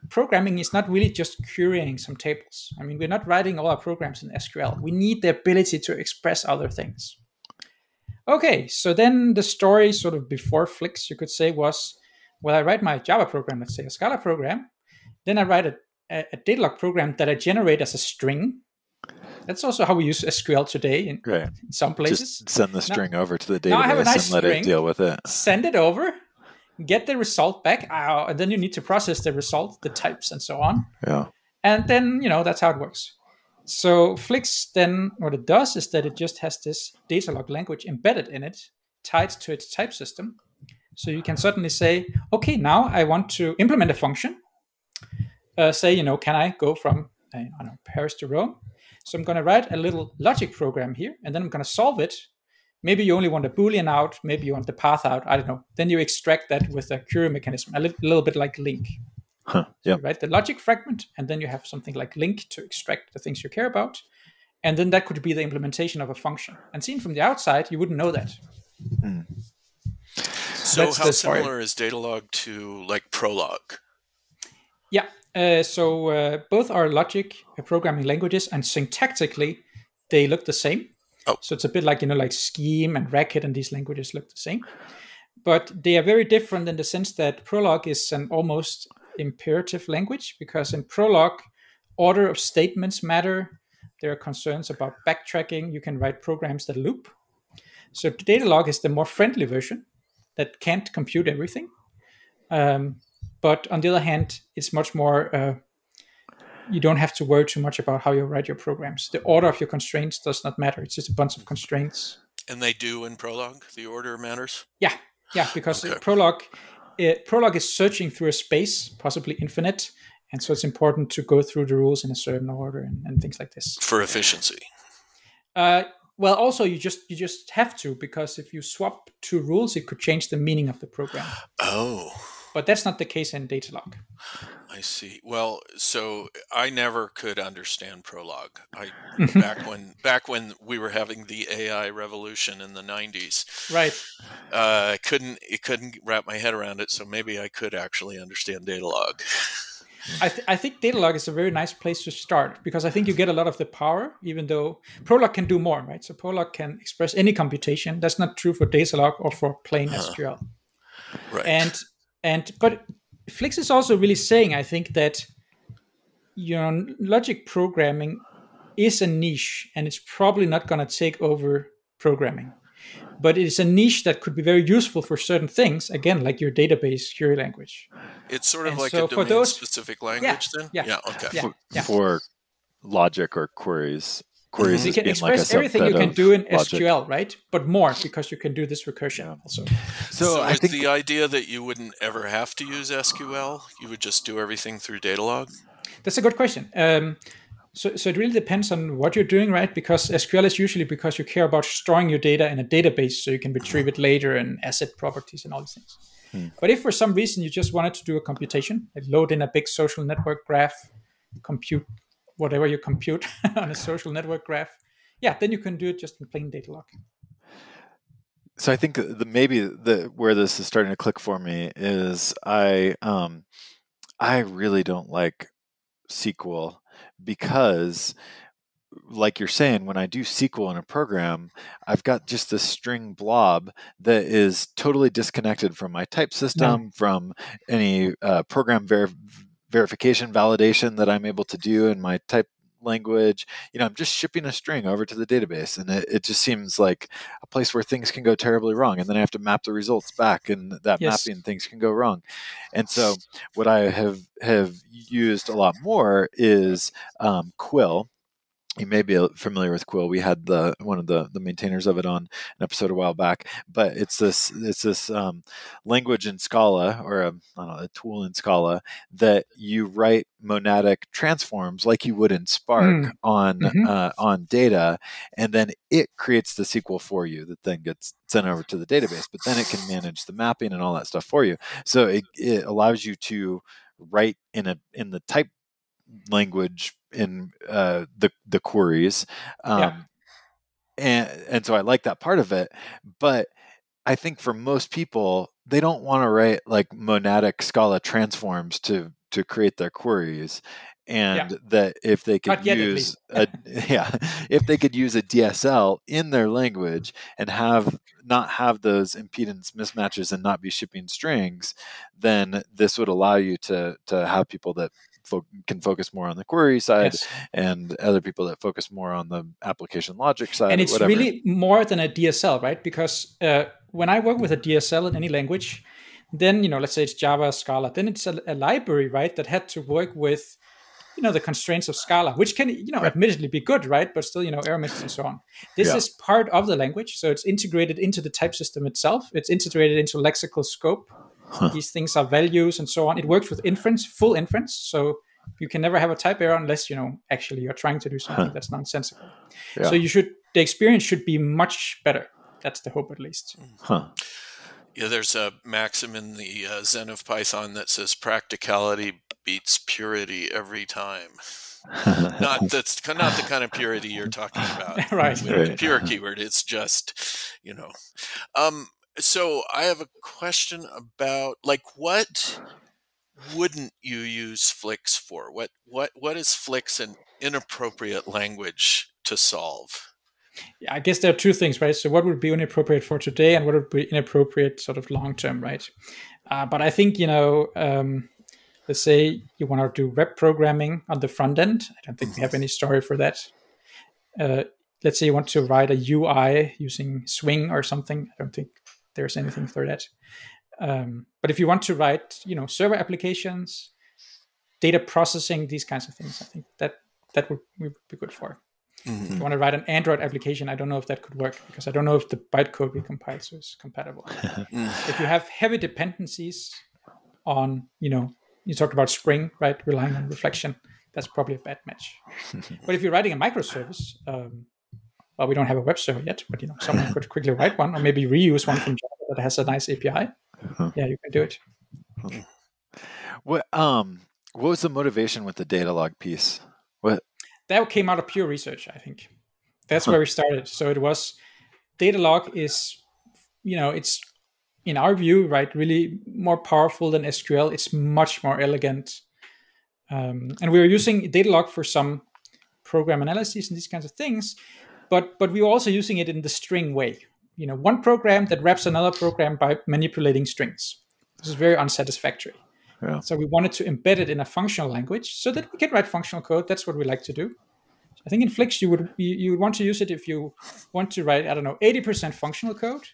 programming is not really just querying some tables. I mean, we're not writing all our programs in SQL. We need the ability to express other things. Okay, so then the story sort of before Flix, you could say, was well, I write my Java program, let's say a Scala program, then I write a, a, a Datalog program that I generate as a string. That's also how we use SQL today in, Great. in some places. Just send the string over to the now I have a database nice and let string. it deal with it. Send it over, get the result back, uh, and then you need to process the result, the types, and so on. Yeah. And then, you know, that's how it works. So Flix then, what it does is that it just has this Datalog language embedded in it, tied to its type system. So you can certainly say, okay, now I want to implement a function. Uh, say, you know, can I go from I don't know, Paris to Rome? So I'm going to write a little logic program here, and then I'm going to solve it. Maybe you only want a Boolean out, maybe you want the path out. I don't know. Then you extract that with a query mechanism, a li- little bit like LINQ. Huh. Yep. Right, the logic fragment, and then you have something like LINQ to extract the things you care about, and then that could be the implementation of a function. And seen from the outside, you wouldn't know that. So That's how the story. similar is Datalog to like Prolog? Yeah. Uh, so uh, both are logic uh, programming languages, and syntactically, they look the same. Oh. So it's a bit like you know, like Scheme and Racket, and these languages look the same, but they are very different in the sense that Prolog is an almost imperative language because in Prolog, order of statements matter. There are concerns about backtracking. You can write programs that loop. So Datalog is the more friendly version that can't compute everything. Um, but on the other hand, it's much more. Uh, you don't have to worry too much about how you write your programs. The order of your constraints does not matter. It's just a bunch of constraints. And they do in Prolog? The order matters? Yeah, yeah, because Okay. Prolog, uh, Prolog is searching through a space, possibly infinite, and so it's important to go through the rules in a certain order and, and things like this. For efficiency. Uh, well, also you just you just have to because if you swap two rules, it could change the meaning of the program. Oh, But that's not the case in Datalog. I see. Well, so I never could understand Prolog. I back when back when we were having the AI revolution in the 90s. Right. Uh, I couldn't it couldn't wrap my head around it, so maybe I could actually understand Datalog. I, th- I think Datalog is a very nice place to start because I think you get a lot of the power, even though Prolog can do more, right? So Prolog can express any computation. That's not true for Datalog or for plain SQL. Right. And and but Flix is also really saying, I think that you know logic programming is a niche, and it's probably not going to take over programming. But it's a niche that could be very useful for certain things. Again, like your database query language. it's sort of and like so a domain those- specific language then? yeah, okay. yeah. for, for logic or queries queries you can being like express everything you can do in logic. SQL, right? But more because you can do this recursion also. So, So, I is think the idea that you wouldn't ever have to use SQL? You would just do everything through Datalog? That's a good question. Um, so, so it really depends on what you're doing, right? Because SQL is usually because you care about storing your data in a database so you can retrieve it later and ACID properties and all these things. Hmm. But if for some reason you just wanted to do a computation, like load in a big social network graph, compute whatever you compute on a social network graph, yeah, then you can do it just in plain Datalog. so I think the maybe the where this is starting to click for me is I um I really don't like SQL because like you're saying when I do SQL in a program I've got just this string blob that is totally disconnected from my type system from any uh, program ver- verification validation that I'm able to do in my type language you know i'm just shipping a string over to the database and it, it just seems like a place where things can go terribly wrong and then i have to map the results back and that Yes. mapping things can go wrong and so what i have have used a lot more is um, quill you may be familiar with quill we had the one of the the maintainers of it on an episode a while back but it's this it's this um, language in scala or a, I don't know, a tool in scala that you write monadic transforms like you would in spark Mm. on Mhm. uh, on data and then it creates the sql for you that then gets sent over to the database but then it can manage the mapping and all that stuff for you so it, it allows you to write in a in the type language in uh, the the queries um, Yeah. and and so I like that part of it but I think for most people they don't want to write like monadic Scala transforms to to create their queries and that if they could yet, use a yeah if they could use a DSL in their language and have not have those impedance mismatches and not be shipping strings then this would allow you to to have people that fo- can focus more on the query side Yes. and other people that focus more on the application logic side and it's really more than a DSL, right? Because uh, when I work with a DSL in any language, then you know, let's say it's Java, Scala, then it's a, a library, right, that had to work with, you know, the constraints of Scala, which can, you know, admittedly be good, right, but still, you know, error messages and so on. This Yeah. is part of the language, so it's integrated into the type system itself. It's integrated into lexical scope. These things are values and so on. It works with inference, full inference, so you can never have a type error unless you know actually you're trying to do something that's nonsensical. Yeah. So you should the experience should be much better. That's the hope, at least. huh. Yeah, there's a maxim in the uh, Zen of Python that says practicality beats purity every time. Not that's not the kind of purity you're talking about. Right. with the Right. pure keyword. It's just, you know. Um, so I have a question about like what wouldn't you use Flix for? What what what is Flix an inappropriate language to solve? Yeah, I guess there are two things, right? So what would be inappropriate for today, and what would be inappropriate sort of long term, right? Uh, but I think you know, um, let's say you want to do web programming on the front end. I don't think we have any story for that. Uh, let's say you want to write a UI using Swing or something. I don't think there's anything for that. Um, but if you want to write, you know, server applications, data processing, these kinds of things, I think that that would, would be good for. If you want to write an Android application, I don't know if that could work because I don't know if the bytecode we compile so is compatible. if you have heavy dependencies on, you know, you talked about Spring, right, relying on reflection, that's probably a bad match. but if you're writing a microservice, um, well, we don't have a web server yet, but you know, someone could quickly write one or maybe reuse one from Java that has a nice API. Yeah, you can do it. What um what was the motivation with the Datalog piece? What? That came out of pure research i think. That's where we started. So it was Datalog is you know it's in our view right really more powerful than sql it's much more elegant. Um, and we were using Datalog for some program analysis and these kinds of things but but we were also using it in the string way you know one program that wraps another program by manipulating strings this is very unsatisfactory Yeah. so we wanted to embed it in a functional language so that we can write functional code. That's what we like to do. I think in Flix you would you, you would want to use it if you want to write I don't know eighty percent functional code,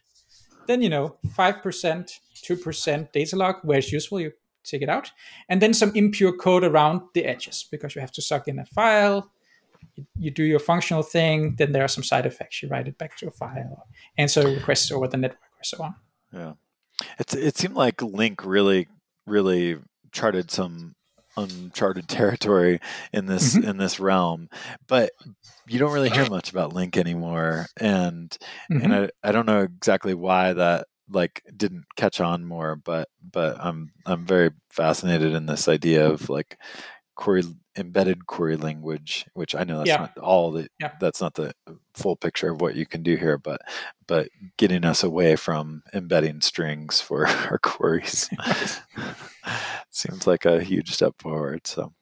then you know five percent, two percent Datalog where it's useful you take it out, and then some impure code around the edges because you have to suck in a file, you, you do your functional thing, then there are some side effects. You write it back to a file, answer requests over the network, or so on. Yeah, it's it seemed like LINQ really really charted some uncharted territory in this mm-hmm. in this realm but you don't really hear much about LINQ anymore and mm-hmm. and I, I don't know exactly why that like didn't catch on more but but i'm i'm very fascinated in this idea of like query embedded query language which i know that's yeah. not all the yeah. that's not the full picture of what you can do here but but getting us away from embedding strings for our queries seems like a huge step forward so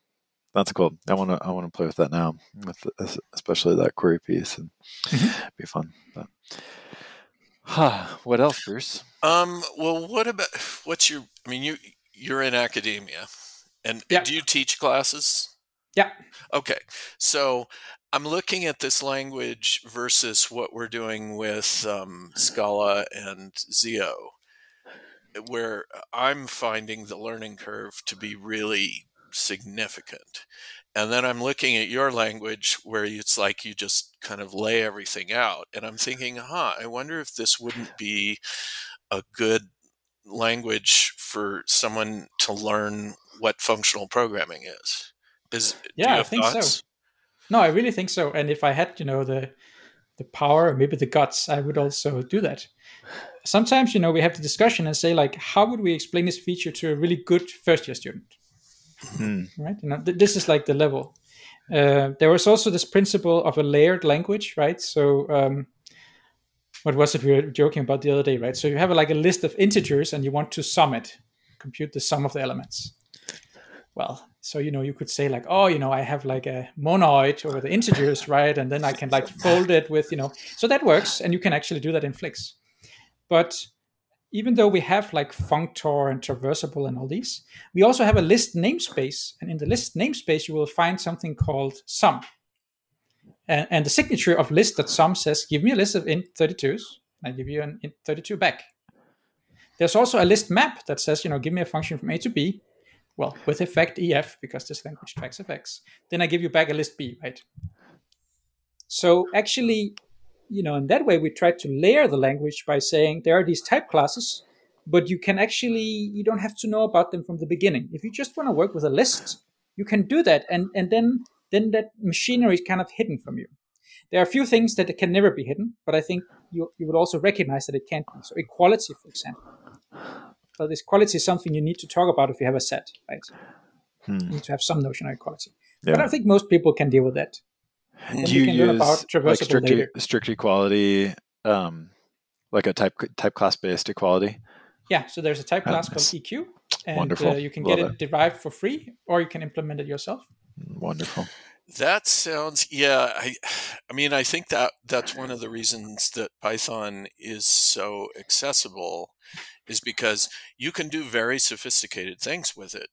that's cool i want to i want to play with that now with especially that query piece and mm-hmm. be fun but huh, what else bruce um well what about what's your i mean you you're in academia and yeah. do you teach classes? Yeah. Okay. So I'm looking at this language versus what we're doing with um, Scala and Zio, where I'm finding the learning curve to be really significant. And then I'm looking at your language where it's like you just kind of lay everything out. And I'm thinking, huh, I wonder if this wouldn't be a good language for someone to learn what functional programming is. Is yeah, I think thoughts? so. No, I really think so. And if I had, you know, the the power, maybe the guts, I would also do that. Sometimes, you know, we have the discussion and say like, how would we explain this feature to a really good first year student? Hmm. Right? You know, th- this is like the level. Uh, there was also this principle of a layered language, right? So, um, what was it we were joking about the other day, right? So you have a, like a list of integers and you want to sum it, compute the sum of the elements well so you know you could say like oh you know i have like a monoid over the integers right? And then i can like fold it with you know so that works and you can actually do that in flix. But even though we have like functor and traversable and all these we also have a list namespace and in the list namespace you will find something called sum. And, and the signature of list.sum says give me a list of int 32s i give you an int 32 back. There's also a list map that says you know give me a function from a to b well, with effect EF, because this language tracks effects, then I give you back a list B, right? So actually, you know, in that way, we try to layer the language by saying there are these type classes, but you can actually, you don't have to know about them from the beginning. If you just want to work with a list, you can do that. And, and then, then that machinery is kind of hidden from you. There are a few things that can never be hidden, but I think you, you would also recognize that it can't be. So equality, for example. Well, this quality is something you need to talk about if you have a set, right? Hmm. You need to have some notion of equality. Yeah. But I think most people can deal with that. And Do you, you use like strict, strict equality, um, like a type type class based equality? Yeah, so there's a type class called EQ, and uh, you can Love get it, it derived for free, or you can implement it yourself. Wonderful. That sounds yeah. I I mean I think that that's one of the reasons that Python is so accessible is because you can do very sophisticated things with it.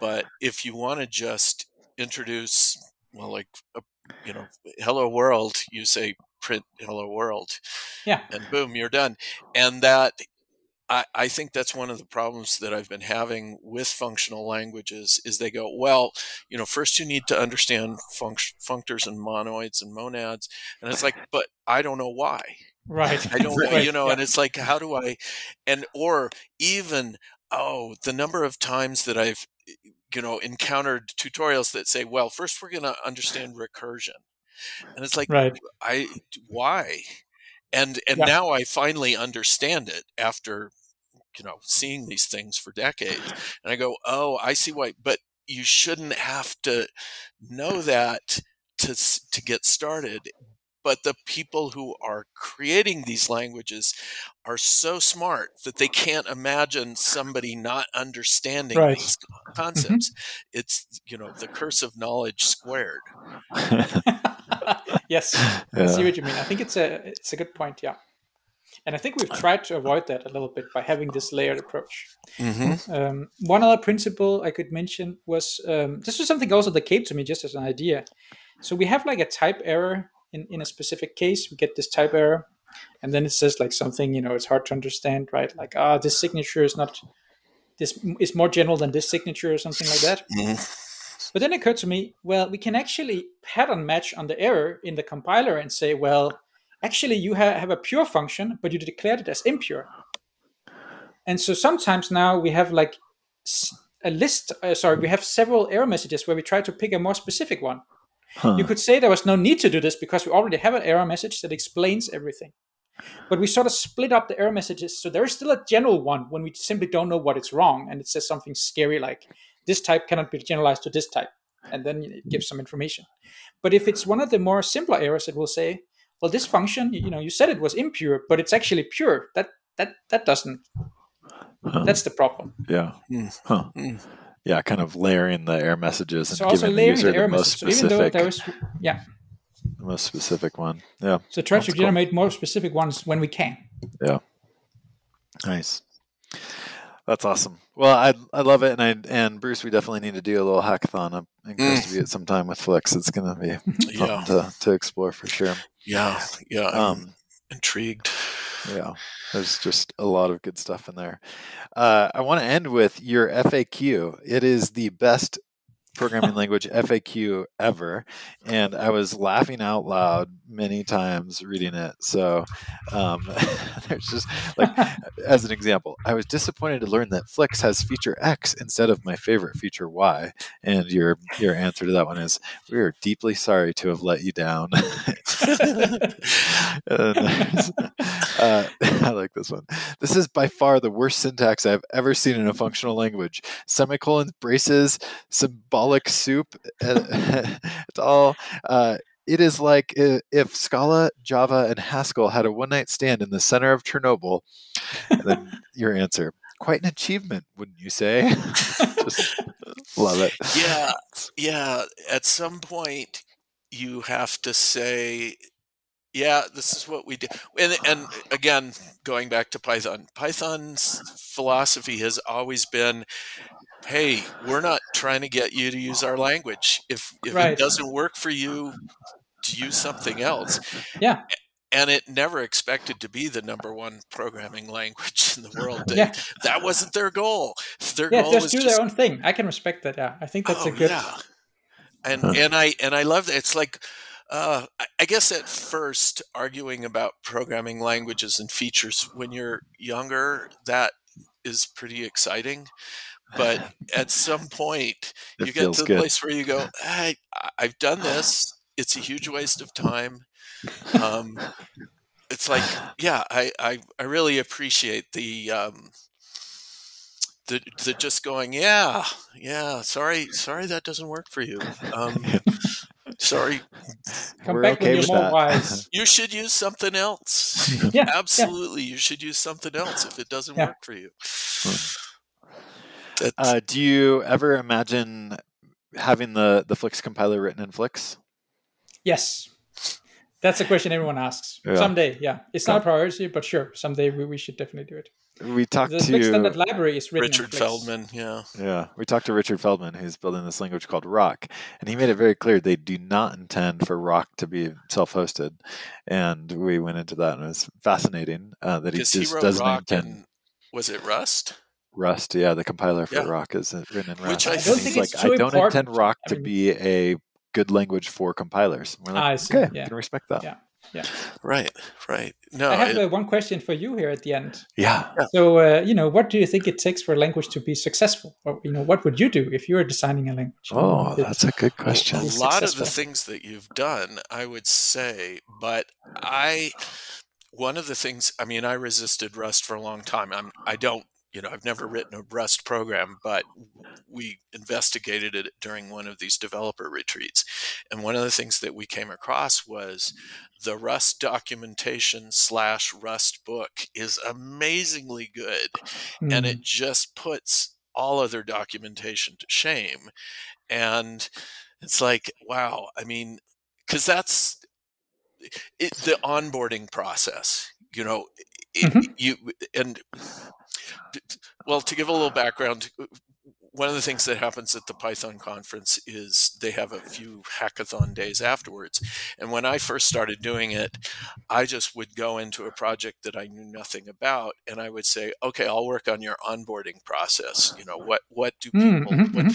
But if you want to just introduce well like a, you know hello world you say print hello world yeah and boom you're done and that I, I think that's one of the problems that I've been having with functional languages is they go, well, you know, first you need to understand func- functors and monoids and monads. And it's like, but I don't know why. Right. I don't know, you know, yeah. and it's like, how do I, and, or even, oh, the number of times that I've, eh, you know, encountered tutorials that say, well, first we're going to understand recursion. And it's like, right. I, why? And and yeah. now I finally understand it after you know seeing these things for decades, and I go, oh, I see why. But you shouldn't have to know that to to get started. But the people who are creating these languages are so smart that they can't imagine somebody not understanding right. these mm-hmm. concepts. Mm-hmm. It's you know the curse of knowledge squared. yes, yeah. I see what you mean. I think it's a it's a good point. Yeah, and I think we've tried to avoid that a little bit by having this layered approach. Mm-hmm. Um, one other principle I could mention was um, this was something also that came to me just as an idea. So we have like a type error in in a specific case. We get this type error, and then it says like something you know it's hard to understand, right? Like ah, oh, this signature is not this is more general than this signature or something like that. Mm-hmm But then it occurred to me, well, we can actually pattern match on the error in the compiler and say, well, actually you ha- have a pure function, but you declared it as impure. And so sometimes now we have like a list, uh, sorry, we have several error messages where we try to pick a more specific one. Huh. You could say there was no need to do this because we already have an error message that explains everything. But we sort of split up the error messages. So there is still a general one when we simply don't know what is wrong. And it says something scary like, this type cannot be generalized to this type. And then it gives some information. But if it's one of the more simpler errors, it will say, well, this function, you know, you said it was impure, but it's actually pure. That that that doesn't. Huh. That's the problem. Yeah. Mm. Huh. Mm. Yeah, kind of layering the error messages and so giving the user the, the most message. specific. So even though there was, yeah, the most specific one. Yeah. So try to generate cool. more specific ones when we can. Yeah. Nice. That's awesome. Well, I I love it, and I and Bruce, we definitely need to do a little hackathon. I'm encouraged mm. to be at some time with Flix. It's going to be fun yeah. to to explore for sure. Yeah, yeah. I'm um, intrigued. Yeah, there's just a lot of good stuff in there. Uh, I want to end with your FAQ. It is the best programming language FAQ ever, and I was laughing out loud many times reading it. So um, there's just like, as an example, I was disappointed to learn that Flix has feature X instead of my favorite feature Y. And your your answer to that one is, we are deeply sorry to have let you down. uh, I like this one. This is by far the worst syntax I've ever seen in a functional language. Semicolons, braces, symbolic symbolic soup it's all. Uh, it is like if Scala, Java, and Haskell had a one night stand in the center of Chernobyl. Then your answer. Quite an achievement, wouldn't you say? Just love it. Yeah. Yeah. At some point, you have to say, yeah, this is what we do. And, and again, going back to Python, Python's philosophy has always been hey, we're not trying to get you to use our language. If if right. it doesn't work for you, to use something else. Yeah. And it never expected to be the number one programming language in the world. yeah. That wasn't their goal. Their yeah, goal just do just, their own thing. I can respect that. Yeah, I think that's oh, a good. Yeah. And and I and I love that. It's like uh, I guess at first, arguing about programming languages and features when you're younger, that is pretty exciting but at some point you get to the good. place where you go hey i've done this it's a huge waste of time um, it's like yeah I, I, I really appreciate the um, the, the just going yeah yeah sorry sorry that doesn't work for you um, sorry come We're back okay when you're more wise you should use something else yeah absolutely yeah. you should use something else if it doesn't yeah. work for you hmm. Uh, do you ever imagine having the the Flix compiler written in Flix? Yes, that's a question everyone asks. Yeah. Someday, yeah, it's not a priority, but sure, someday we, we should definitely do it. We talked the to Flix standard library is written Richard Feldman. Yeah, yeah, we talked to Richard Feldman, who's building this language called Roc, and he made it very clear they do not intend for Roc to be self-hosted, and we went into that, and it was fascinating uh, that he just he doesn't Roc intend. In, was it Rust? Rust, yeah, the compiler for yeah. Roc is written in Rust. Which I don't think like, I don't important. intend Roc to I mean, be a good language for compilers. We're like, I see. okay, yeah. can respect that. Yeah. Yeah. Right. Right. No. I have it, uh, one question for you here at the end. Yeah. So, uh, you know, what do you think it takes for a language to be successful? Or, you know, what would you do if you were designing a language? Oh, that's a good question. A lot of the things that you've done, I would say, but I, one of the things, I mean, I resisted Rust for a long time. I'm, I don't you know, I've never written a Rust program, but we investigated it during one of these developer retreats. And one of the things that we came across was the Rust documentation slash Rust book is amazingly good. Mm. And it just puts all other documentation to shame. And it's like, wow, I mean, because that's it, the onboarding process, you know, it, mm-hmm. you and well, to give a little background, one of the things that happens at the Python conference is they have a few hackathon days afterwards. And when I first started doing it, I just would go into a project that I knew nothing about and I would say, okay, I'll work on your onboarding process. You know, what, what do hmm, people, mm-hmm. what,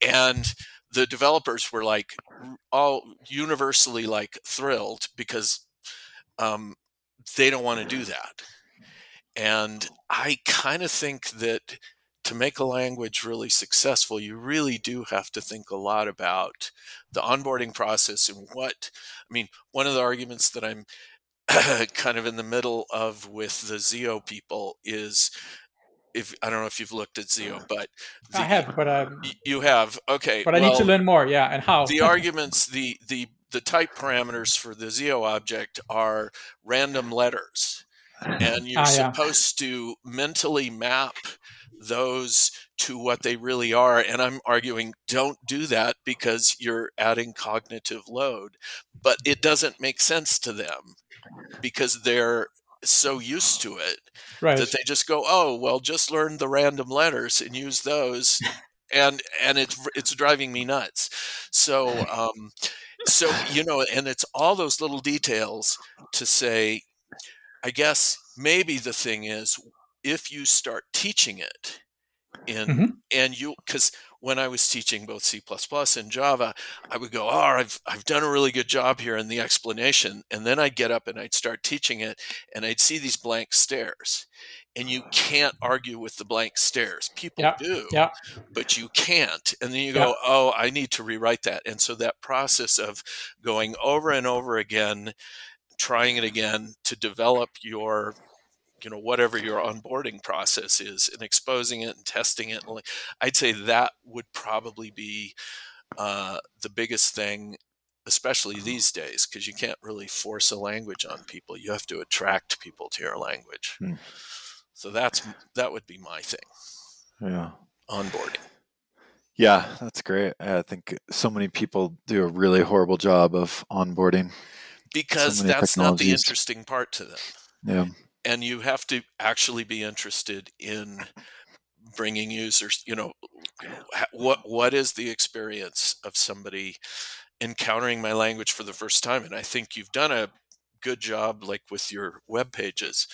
and the developers were like all universally like thrilled because um, they don't want to do that. And I kind of think that to make a language really successful, you really do have to think a lot about the onboarding process and what, I mean, one of the arguments that I'm kind of in the middle of with the Zio people is if I don't know if you've looked at Zio, but the, I have, but um, you have okay. But I well, need to learn more. Yeah, and how the arguments, the the the type parameters for the Zio object are random letters, and you're ah, yeah. supposed to mentally map those to what they really are. And I'm arguing don't do that because you're adding cognitive load, but it doesn't make sense to them because they're so used to it right. that they just go, "Oh, well, just learn the random letters and use those," and and it's it's driving me nuts. So um, so you know, and it's all those little details to say. I guess maybe the thing is if you start teaching it in mm-hmm. and you because when I was teaching both C++ and Java, I would go, "Oh, I've I've done a really good job here in the explanation," and then I'd get up and I'd start teaching it, and I'd see these blank stares, and you can't argue with the blank stares. People yeah. do, yeah. but you can't. And then you go, yeah. "Oh, I need to rewrite that," and so that process of going over and over again, trying it again to develop your you know whatever your onboarding process is and exposing it and testing it. I'd say that would probably be uh, the biggest thing especially these days because you can't really force a language on people. You have to attract people to your language. Hmm. so that's that would be my thing. Yeah. Onboarding. Yeah that's great. I think so many people do a really horrible job of onboarding because so that's not the interesting part to them. Yeah. And you have to actually be interested in bringing users you know what what is the experience of somebody encountering my language for the first time? And i think you've done a good job like with your web pages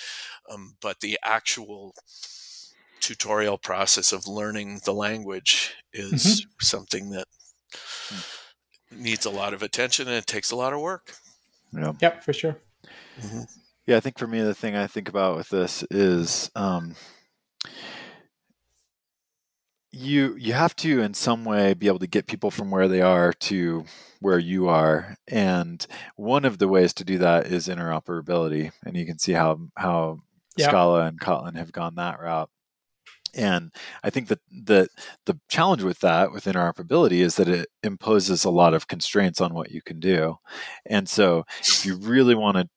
um, but the actual tutorial process of learning the language is mm-hmm. something that needs a lot of attention and it takes a lot of work yeah yep for sure mm-hmm. Yeah, I think for me, the thing I think about with this is um, you you have to in some way be able to get people from where they are to where you are, and one of the ways to do that is interoperability, and you can see how how yeah. Scala and Kotlin have gone that route. And I think that the the challenge with that, with interoperability, is that it imposes a lot of constraints on what you can do. And so, if you really want to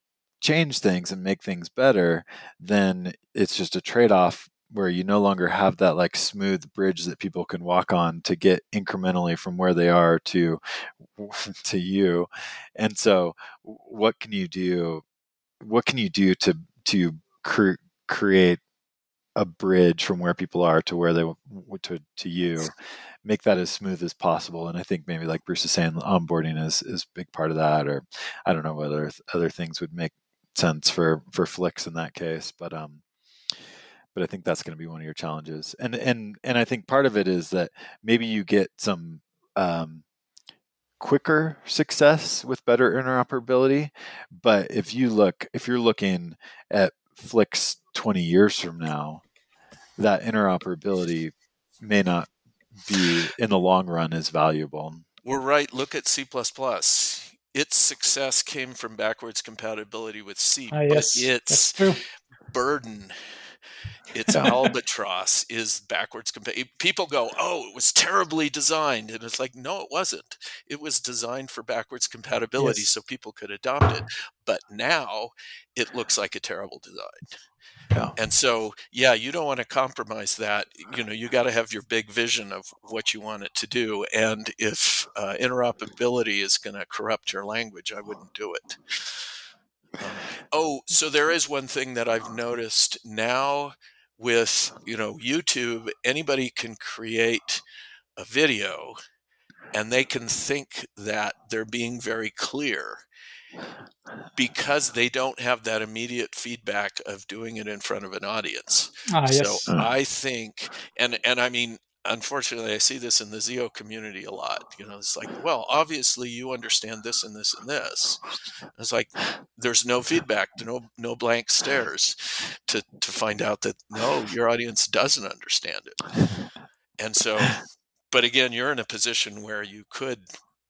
change things and make things better, then it's just a trade off where you no longer have that like smooth bridge that people can walk on to get incrementally from where they are to to you and so what can you do what can you do to to cre- create a bridge from where people are to where they to to you make that as smooth as possible and i think maybe like bruce is saying onboarding is is a big part of that or i don't know whether other things would make sense for for Flix in that case but um but i think that's going to be one of your challenges and and and i think part of it is that maybe you get some um quicker success with better interoperability but if you look if you're looking at Flix 20 years from now that interoperability may not be in the long run as valuable we're right look at c++ its success came from backwards compatibility with C, uh, yes, but its burden, its albatross is backwards compatible. People go, "Oh, it was terribly designed," and it's like, no, it wasn't. It was designed for backwards compatibility yes. so people could adopt it. But now it looks like a terrible design. Yeah. And so, yeah, you don't want to compromise that. You know, you got to have your big vision of what you want it to do. And if uh, interoperability is going to corrupt your language, I wouldn't do it. Um, oh, so there is one thing that I've noticed now with you know YouTube. Anybody can create a video, and they can think that they're being very clear because they don't have that immediate feedback of doing it in front of an audience. Ah, yes. So I think, and and I mean, unfortunately, I see this in the Zio community a lot. You know, it's like, well, obviously you understand this and this and this. It's like there's no feedback, no no blank stares to to find out that no, your audience doesn't understand it. And so, but again, you're in a position where you could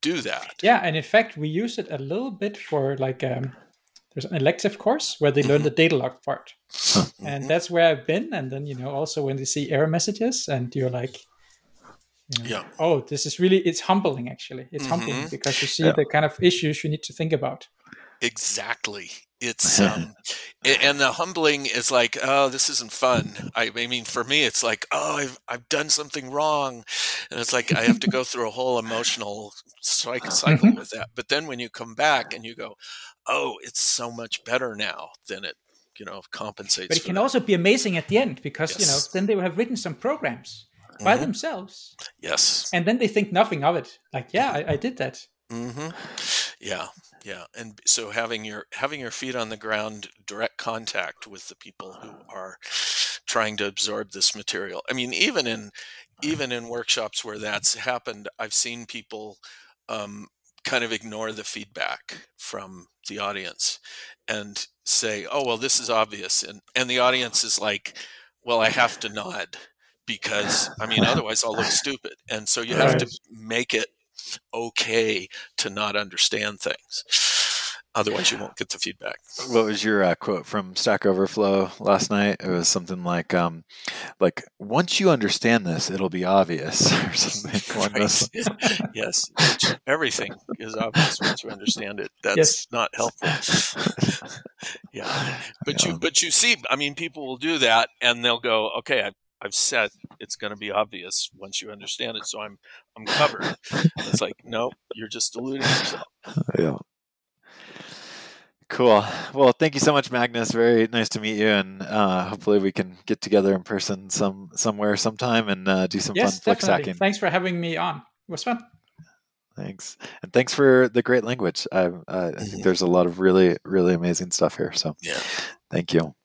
do that. Yeah, and in fact, we use it a little bit for like um, there's an elective course where they learn the Datalog part, and that's where I've been. And then you know also when they see error messages, and you're like, you know, Yeah. oh, this is really it's humbling. Actually, it's humbling Mhm. because you see Yeah. the kind of issues you need to think about. Exactly. It's um, and the humbling is like, oh, this isn't fun. I, I mean, for me, it's like, oh, I've I've done something wrong, and it's like I have to go through a whole emotional cycle cycle Mhm. with that. But then when you come back and you go, oh, it's so much better now, than it you know compensates. But it can that. also be amazing at the end because you know then they will have written some programs by Mhm. themselves, Yes. and then they think nothing of it. Like, yeah, I, I did that. hmm Yeah, yeah, and so having your having your feet on the ground, direct contact with the people who are trying to absorb this material. I mean, even in even in workshops where that's happened, I've seen people um, kind of ignore the feedback from the audience and say, "Oh, well, this is obvious," and and the audience is like, "Well, I have to nod." Because I mean, otherwise I'll look stupid, and so you have to make it okay to not understand things. Otherwise, you won't get the feedback. What was your uh, quote from Stack Overflow last night? It was something like, um, "Like once you understand this, it'll be obvious," or something. along those Right. yes, everything is obvious once you understand it. That's Yes. not helpful. yeah, but Yeah. you but you see, I mean, people will do that, and they'll go, "Okay, I've, I've said it's going to be obvious once you understand it, so I'm I'm covered." It's like, no, you're just deluding yourself. yeah. Cool. Well, thank you so much, Magnus. Very nice to meet you, and uh, hopefully we can get together in person some somewhere sometime and uh, do some yes, fun Flix definitely. hacking. Thanks for having me on. It was fun. Thanks, and thanks for the great language. I, uh, I think Mhm. there's a lot of really, really amazing stuff here. So, Yeah. thank you.